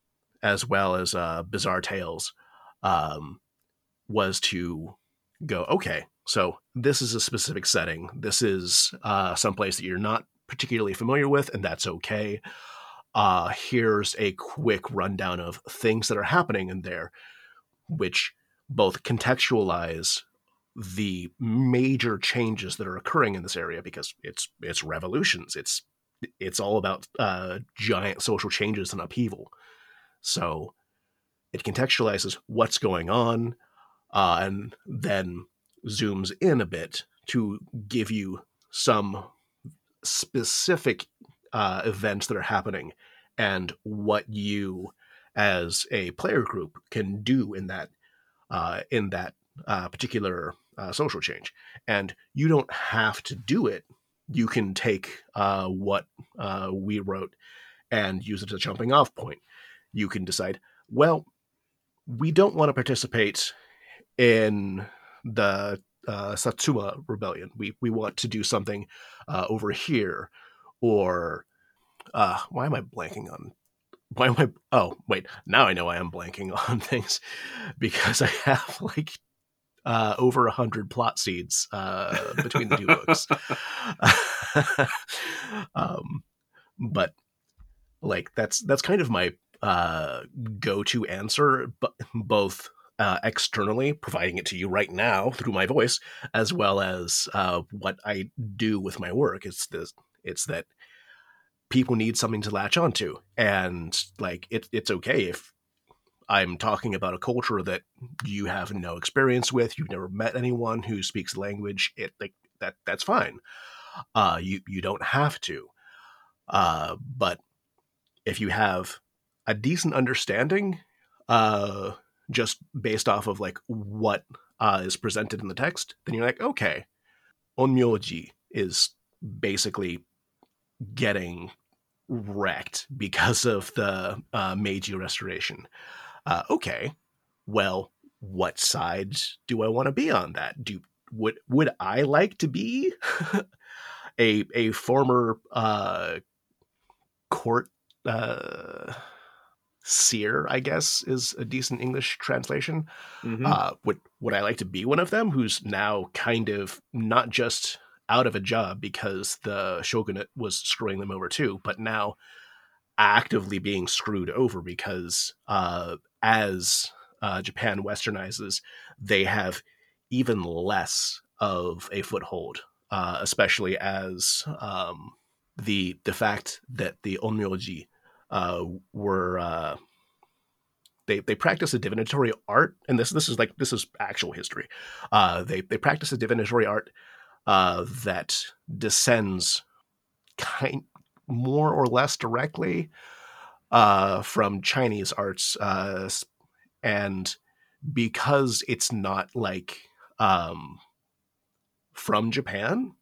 Speaker 4: as well as uh, bizarre tales, um, was to go okay. So this is a specific setting. This is uh, someplace that you're not particularly familiar with, and that's okay. Uh, here's a quick rundown of things that are happening in there, which both contextualize the major changes that are occurring in this area because it's it's revolutions. It's it's all about uh, giant social changes and upheaval. So it contextualizes what's going on, uh, and then zooms in a bit to give you some specific uh, events that are happening and what you as a player group can do in that uh, in that uh, particular uh, social change. And you don't have to do it. You can take uh, what uh, we wrote and use it as a jumping off point. You can decide well we don't want to participate in the uh, Satsuma rebellion. We we want to do something uh, over here, or uh, why am I blanking on? Why am I? Oh, wait. Now I know I am blanking on things because I have like uh, over a hundred plot seeds uh, between the two books. um, but like that's that's kind of my uh, go-to answer, but both uh, externally, providing it to you right now through my voice, as well as uh, what I do with my work. It's this. It's that people need something to latch onto, and like it, it's okay if I'm talking about a culture that you have no experience with. You've never met anyone who speaks the language. It like that. That's fine. Uh, you you don't have to. Uh, but if you have a decent understanding, uh, just based off of like what uh, is presented in the text, then you're like, okay, Onmyoji is basically getting wrecked because of the uh, Meiji Restoration. Uh, okay, well, what side do I want to be on that? Do would would I like to be a a former uh, court uh, seer, I guess, is a decent English translation. Mm-hmm. Uh, would would I like to be one of them who's now kind of not just out of a job because the shogunate was screwing them over too, but now actively being screwed over because uh, as uh, Japan westernizes, they have even less of a foothold, uh, especially as um, the the fact that the onmyoji uh, were uh, they they practice a divinatory art, and this this is like this is actual history. Uh, they they practice a divinatory art uh, that descends kind more or less directly uh, from Chinese arts, uh, and because it's not like um, from Japan,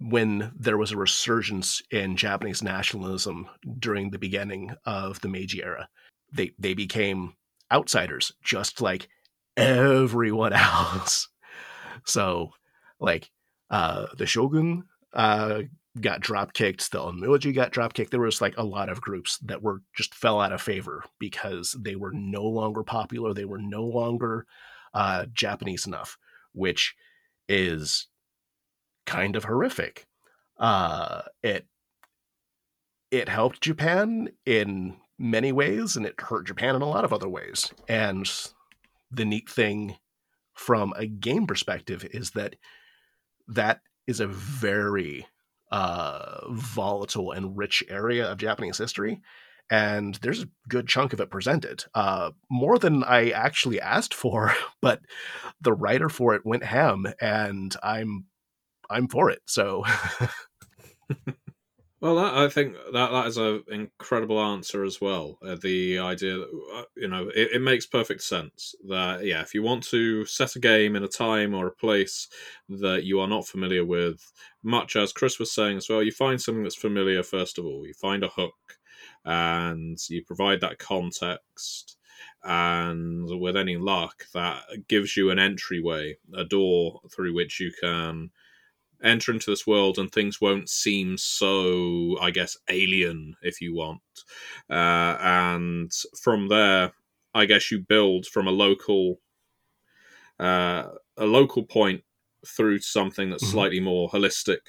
Speaker 4: when there was a resurgence in Japanese nationalism during the beginning of the Meiji era. They they became outsiders, just like everyone else. So, like uh, the shogun uh, got drop kicked, the Onmyoji got drop kicked. There was like a lot of groups that were just fell out of favor because they were no longer popular. They were no longer uh, Japanese enough, which is kind of horrific. Uh, it it helped Japan in many ways, and it hurt Japan in a lot of other ways. And the neat thing from a game perspective is that that is a very uh, volatile and rich area of Japanese history. And there's a good chunk of it presented, uh, more than I actually asked for. But the writer for it went ham, and I'm I'm for it. So.
Speaker 1: well, that, I think that that is an incredible answer as well. Uh, the idea, that, uh, you know, it, it, makes perfect sense that yeah, if you want to set a game in a time or a place that you are not familiar with, much as Chris was saying as well, you find something that's familiar first of all. You find a hook, and you provide that context and with any luck that gives you an entryway a door through which you can enter into this world and things won't seem so, I guess, alien, if you want. Uh, and from there, I guess you build from a local, uh, a local point through to something that's
Speaker 4: Mhm.
Speaker 1: slightly more holistic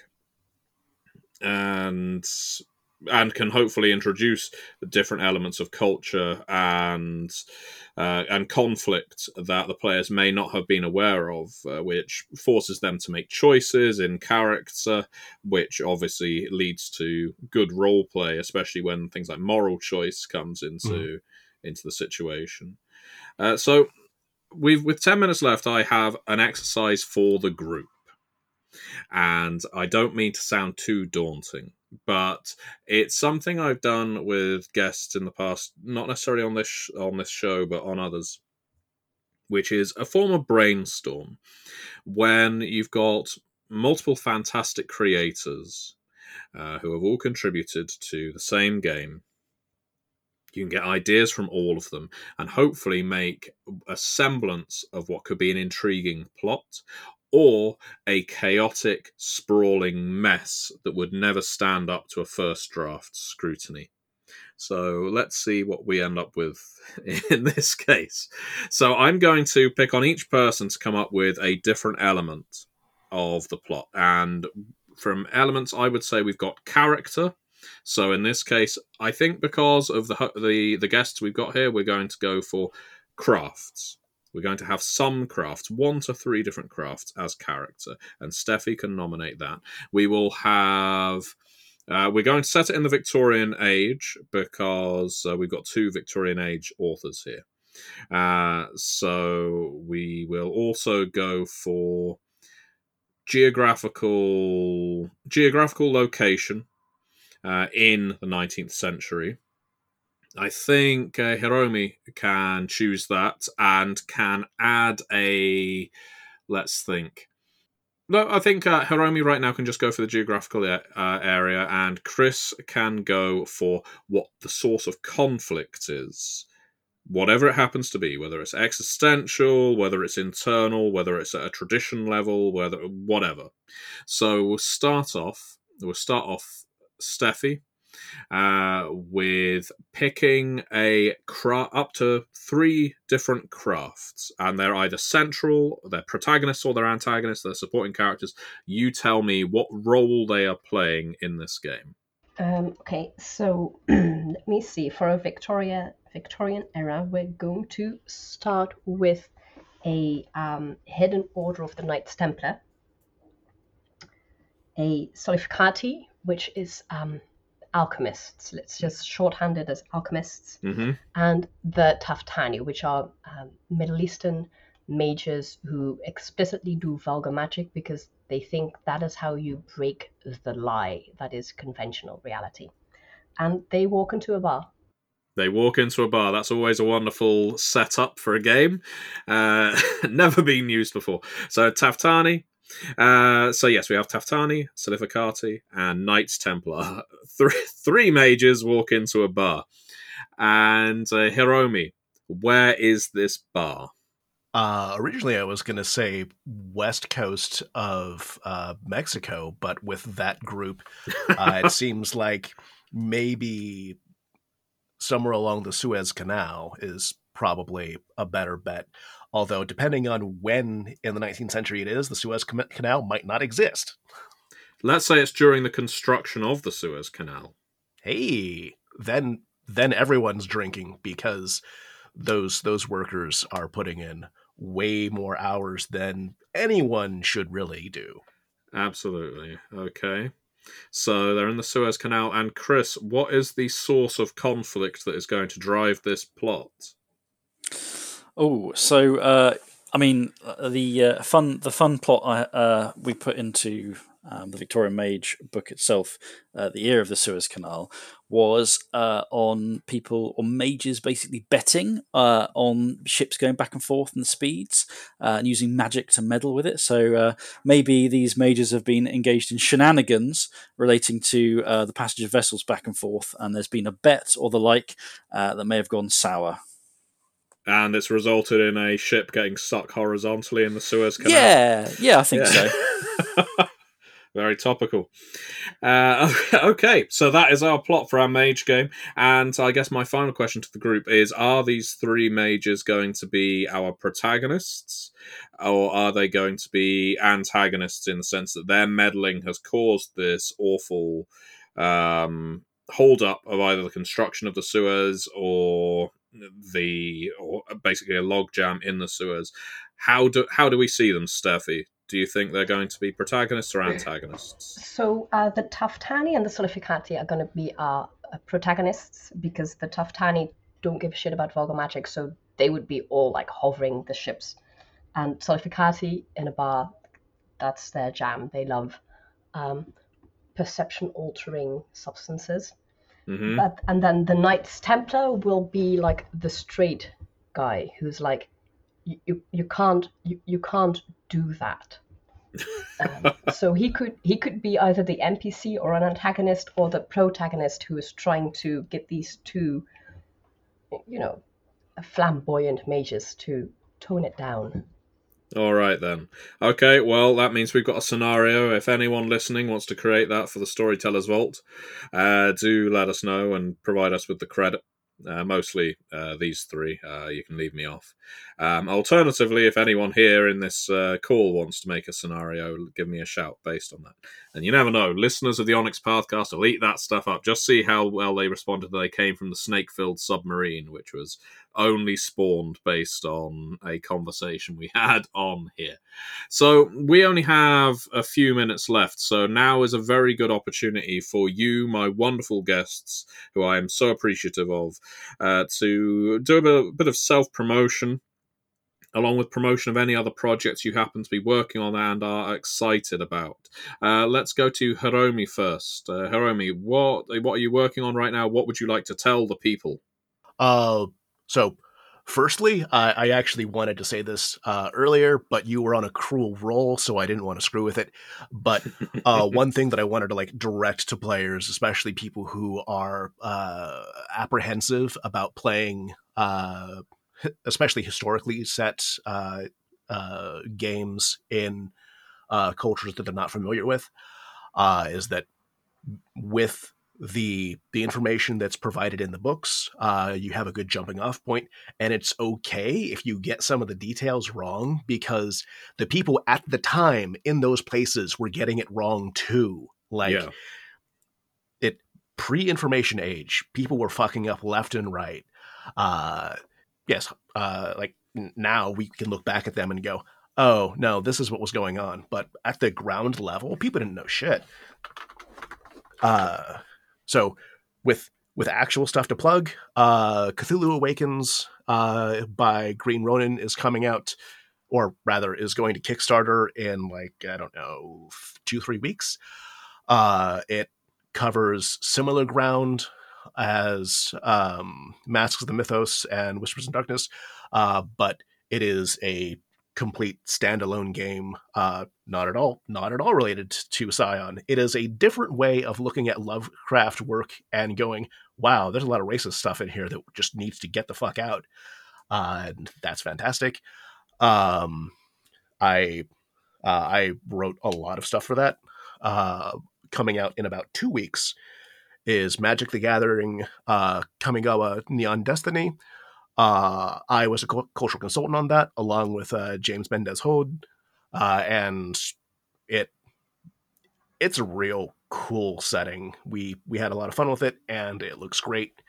Speaker 1: and and can hopefully introduce different elements of culture and uh, and conflict that the players may not have been aware of, uh, which forces them to make choices in character, which obviously leads to good role play, especially when things like moral choice comes into into the situation. Uh, so, we've with ten minutes left, I have an exercise for the group, and I don't mean to sound too daunting but it's something I've done with guests in the past, not necessarily on this sh- on this show, but on others, which is a form of brainstorm when you've got multiple fantastic creators uh, who have all contributed to the same game. You can get ideas from all of them and hopefully make a semblance of what could be an intriguing plot or a chaotic, sprawling mess that would never stand up to a first draft scrutiny. So let's see what we end up with in this case. So I'm going to pick on each person to come up with a different element of the plot. And from elements, I would say we've got character. So in this case, I think because of the the the guests we've got here, we're going to go for crafts. We're going to have some crafts, one to three different crafts as character, and Steffi can nominate that. We will have. Uh, we're going to set it in the Victorian age because uh, we've got two Victorian age authors here. Uh, so we will also go for geographical geographical location uh, in the 19th century. I think uh, Hiromi can choose that and can add a. Let's think. No, I think uh, Hiromi right now can just go for the geographical uh, area, and Chris can go for what the source of conflict is. Whatever it happens to be, whether it's existential, whether it's internal, whether it's at a tradition level, whether whatever. So we'll start off. We'll start off, Steffi, uh, with picking a cra- up to three different crafts, and they're either central, they're protagonists, or they're antagonists. They're supporting characters. You tell me what role they are playing in this game.
Speaker 2: Um, okay, so let me see. For a Victoria Victorian era, we're going to start with a um, hidden order of the Knights Templar, a Solificati, which is um, alchemists. Let's just shorthand it as alchemists,
Speaker 1: Mm-hmm.
Speaker 2: and the Taftani, which are um, Middle Eastern mages who explicitly do vulgar magic because they think that is how you break the lie that is conventional reality. And they walk into a bar.
Speaker 1: They walk into a bar. That's always a wonderful setup for a game. Uh, never been used before. So Taftani. Uh, so yes, we have Taftani, Solificati, and Knights Templar. Three, three mages walk into a bar. And uh, Hiromi, where is this bar?
Speaker 4: Uh, originally, I was going to say west coast of uh, Mexico, but with that group, uh, it seems like maybe somewhere along the Suez Canal is probably a better bet. Although, depending on when in the 19th century it is, the Suez Canal might not exist.
Speaker 1: Let's say it's during the construction of the Suez Canal.
Speaker 4: Hey, then then everyone's drinking because those those workers are putting in way more hours than anyone should really do.
Speaker 1: Absolutely. Okay. So they're in the Suez Canal. And Chris, what is the source of conflict that is going to drive this plot?
Speaker 3: Oh, so uh, I mean, uh, the uh, fun the fun plot I, uh, we put into um, the Victorian Mage book itself, uh, the year of the Suez Canal, was uh, on people or mages basically betting uh, on ships going back and forth and speeds uh, and using magic to meddle with it. So uh, maybe these mages have been engaged in shenanigans relating to the passage of vessels back and forth, and there's been a bet or the like that may have gone sour.
Speaker 1: And it's resulted in a ship getting stuck horizontally in the Suez Canal.
Speaker 3: Yeah, yeah, I think
Speaker 1: Yeah.
Speaker 3: so.
Speaker 1: Very topical. Uh, okay, so that is our plot for our mage game. And I guess my final question to the group is Are these three mages going to be our protagonists? Or are they going to be antagonists in the sense that their meddling has caused this awful um, hold up of either the construction of the Suez or the or basically a logjam in the Suez? How do how do we see them, Steffi? do you think they're going to be protagonists or antagonists?
Speaker 2: So uh, the Taftani and the Solificati are going to be our uh, protagonists because the Taftani don't give a shit about vulgar magic, so they would be all like hovering the ships. And Solificati in a bar, that's their jam. They love um, perception altering substances.
Speaker 1: Mm-hmm.
Speaker 2: But, and then the Knights Templar will be like the straight guy who's like, you, you, you can't you, you can't do that. um, so he could he could be either the NPC or an antagonist or the protagonist who is trying to get these two, you know, flamboyant mages to tone it down.
Speaker 1: All right then. Okay, well that means we've got a scenario. If anyone listening wants to create that for the Storytellers Vault, uh, do let us know and provide us with the credit. Uh, mostly uh, these three. Uh, you can leave me off. Um, alternatively, if anyone here in this uh, call wants to make a scenario, give me a shout based on that. And you never know, listeners of the Onyx Pathcast will eat that stuff up. Just see how well they responded. They came from the snake-filled submarine, which was only spawned based on a conversation we had on here. So we only have a few minutes left. So now is a very good opportunity for you, my wonderful guests, who I am so appreciative of, uh, to do a bit of self promotion. Along with promotion of any other projects you happen to be working on and are excited about. Uh, let's go to Hiromi first. Uh, Hiromi, what what are you working on right now? What would you like to tell the people?
Speaker 4: Uh, so, firstly, I, I actually wanted to say this uh, earlier, but you were on a cruel roll, so I didn't want to screw with it. But uh, one thing that I wanted to like direct to players, especially people who are uh, apprehensive about playing, uh, especially historically set uh, uh, games in uh, cultures that they're not familiar with, uh, is that with the the information that's provided in the books uh, you have a good jumping off point and it's okay if you get some of the details wrong because the people at the time in those places were getting it wrong too like
Speaker 1: Yeah.
Speaker 4: it pre-information age people were fucking up left and right uh yes uh like now we can look back at them and go oh no this is what was going on but at the ground level people didn't know shit uh so with with actual stuff to plug, uh, Cthulhu Awakens uh, by Green Ronin is coming out, or rather, is going to Kickstarter in like I don't know two three weeks. Uh, it covers similar ground as um, Masks of the Mythos and Whispers in Darkness, uh, but it is a complete standalone game, uh, not at all, not at all related to Scion. It is a different way of looking at Lovecraft work and going, "Wow, there's a lot of racist stuff in here that just needs to get the fuck out," uh, and that's fantastic. Um, I uh, I wrote a lot of stuff for that. Uh, coming out in about two weeks is Magic the Gathering, uh, Kamigawa Neon Dynasty. Uh, I was a cultural consultant on that, along with uh, James Mendez Hode, uh, and it it's a real cool setting. We we had a lot of fun with it, and it looks great.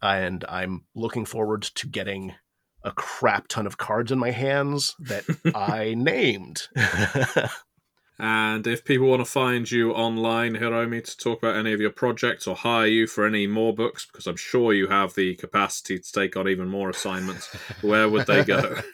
Speaker 4: And I'm looking forward to getting a crap ton of cards in my hands that I named.
Speaker 1: And if people want to find you online, Hiromi, to talk about any of your projects or hire you for any more books, because I'm sure you have the capacity to take on even more assignments, where would they go?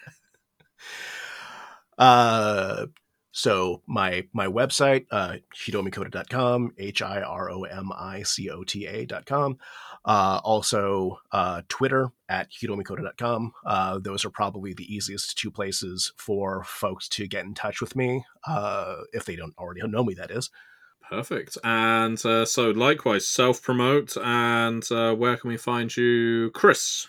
Speaker 4: Uh, so my my website, uh, hiromicota.com, H I R O M I C O T A.com. Uh, also, uh, Twitter at hiromicota.com. Uh, those are probably the easiest two places for folks to get in touch with me, uh, if they don't already know me, that is.
Speaker 1: Perfect. And uh, so, likewise, self promote. And uh, where can we find you, Chris?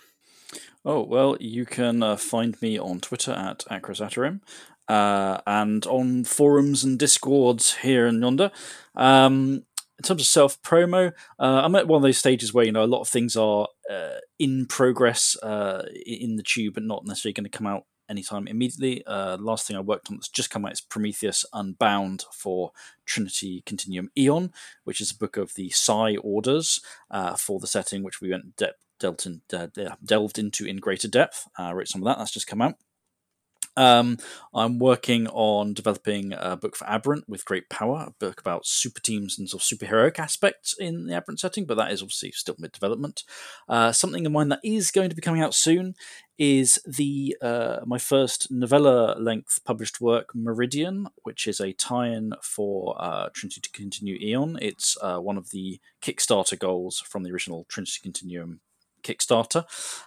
Speaker 3: Oh, well, you can uh, find me on Twitter at Acrosatarim. uh, and on forums and discords here and yonder. Um, in terms of self promo, uh, I'm at one of those stages where you know a lot of things are uh, in progress uh, in the tube, but not necessarily going to come out anytime immediately. Uh, last thing I worked on that's just come out is Prometheus Unbound for Trinity Continuum Aeon, which is a book of the Psi orders uh, for the setting, which we went de- delved, in, delved into in greater depth. I wrote some of that. That's just come out. Um, I'm working on developing a book for Aberrant with Great Power, a book about super teams and sort of superheroic aspects in the Aberrant setting, but that is obviously still mid development. Uh, something in mind that is going to be coming out soon is the uh, my first novella length published work, Meridian, which is a tie-in for uh, Trinity Continuum Aeon. It's uh, one of the Kickstarter goals from the original Trinity Continuum Kickstarter.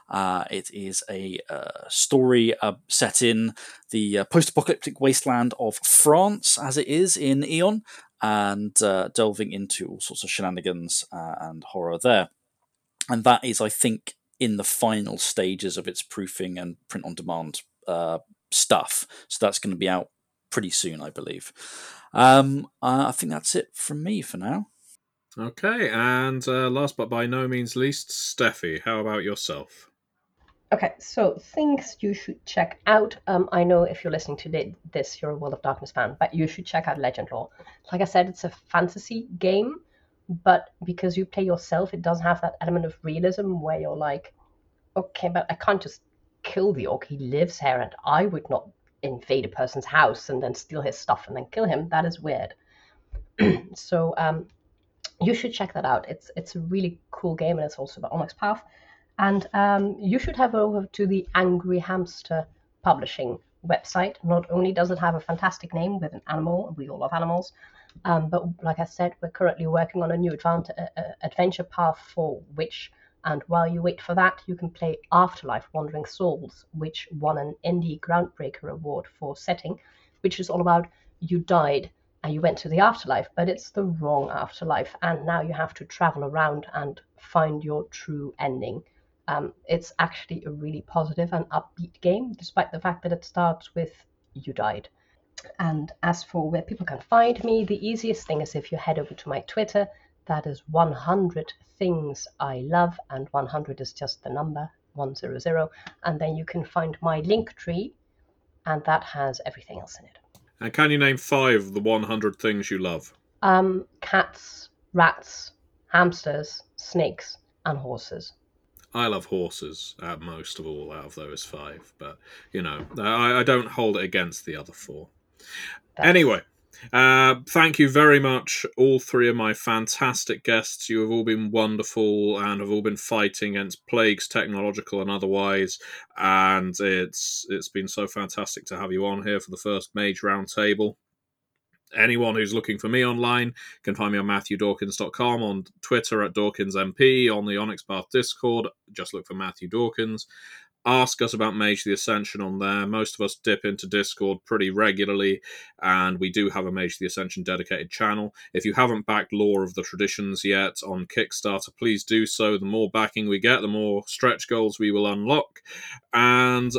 Speaker 3: Uh, it is a uh, story uh, set in the uh, post apocalyptic wasteland of France, as it is in Aeon, and uh, delving into all sorts of shenanigans and horror there. And that is, I think, in the final stages of its proofing and print on demand stuff. So that's going to be out pretty soon, I believe. Um, I think that's it from me for now.
Speaker 1: Okay, and uh, last but by no means least, Steffi, how about yourself?
Speaker 2: Okay, so things you should check out. Um, I know if you're listening to this, you're a World of Darkness fan, but you should check out Legend Lore. Like I said, it's a fantasy game, but because you play yourself, it does have that element of realism where you're like, okay, but I can't just kill the orc. He lives here, and I would not invade a person's house and then steal his stuff and then kill him. That is weird. so um, you should check that out. It's it's a really cool game and it's also about Onyx Path. And um, you should have over to the Angry Hamster Publishing website. Not only does it have a fantastic name with an animal, we all love animals, um, but like I said, we're currently working on a new uh, uh, adventure path for Witch. And while you wait for that, you can play Afterlife Wandering Souls, which won an Indie Groundbreaker Award for setting, which is all about you died and you went to the afterlife, but it's the wrong afterlife, and now you have to travel around and find your true ending. Um, it's actually a really positive and upbeat game, despite the fact that it starts with you died. And as for where people can find me, the easiest thing is if you head over to my Twitter. That is 100 things I love, and 100 is just the number 100. And then you can find my link tree, and that has everything else in it.
Speaker 1: And can you name five of the 100 things you love?
Speaker 2: Um, cats, rats, hamsters, snakes, and horses.
Speaker 1: I love horses at most of all out of those five, but you know, I, I don't hold it against the other four. That's... Anyway, uh, thank you very much, all three of my fantastic guests. You have all been wonderful and have all been fighting against plagues, technological and otherwise. And it's it's been so fantastic to have you on here for the first Mage Roundtable. Anyone who's looking for me online can find me on MatthewDawkins.com, on Twitter at DawkinsMP, on the Onyx Path Discord. Just look for Matthew Dawkins ask us about Mage the Ascension on there. Most of us dip into Discord pretty regularly, and we do have a Mage the Ascension dedicated channel. If you haven't backed Lore of the Traditions yet on Kickstarter, please do so. The more backing we get, the more stretch goals we will unlock. And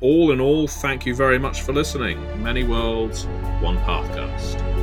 Speaker 1: all in all, thank you very much for listening. Many worlds, one Pathcast.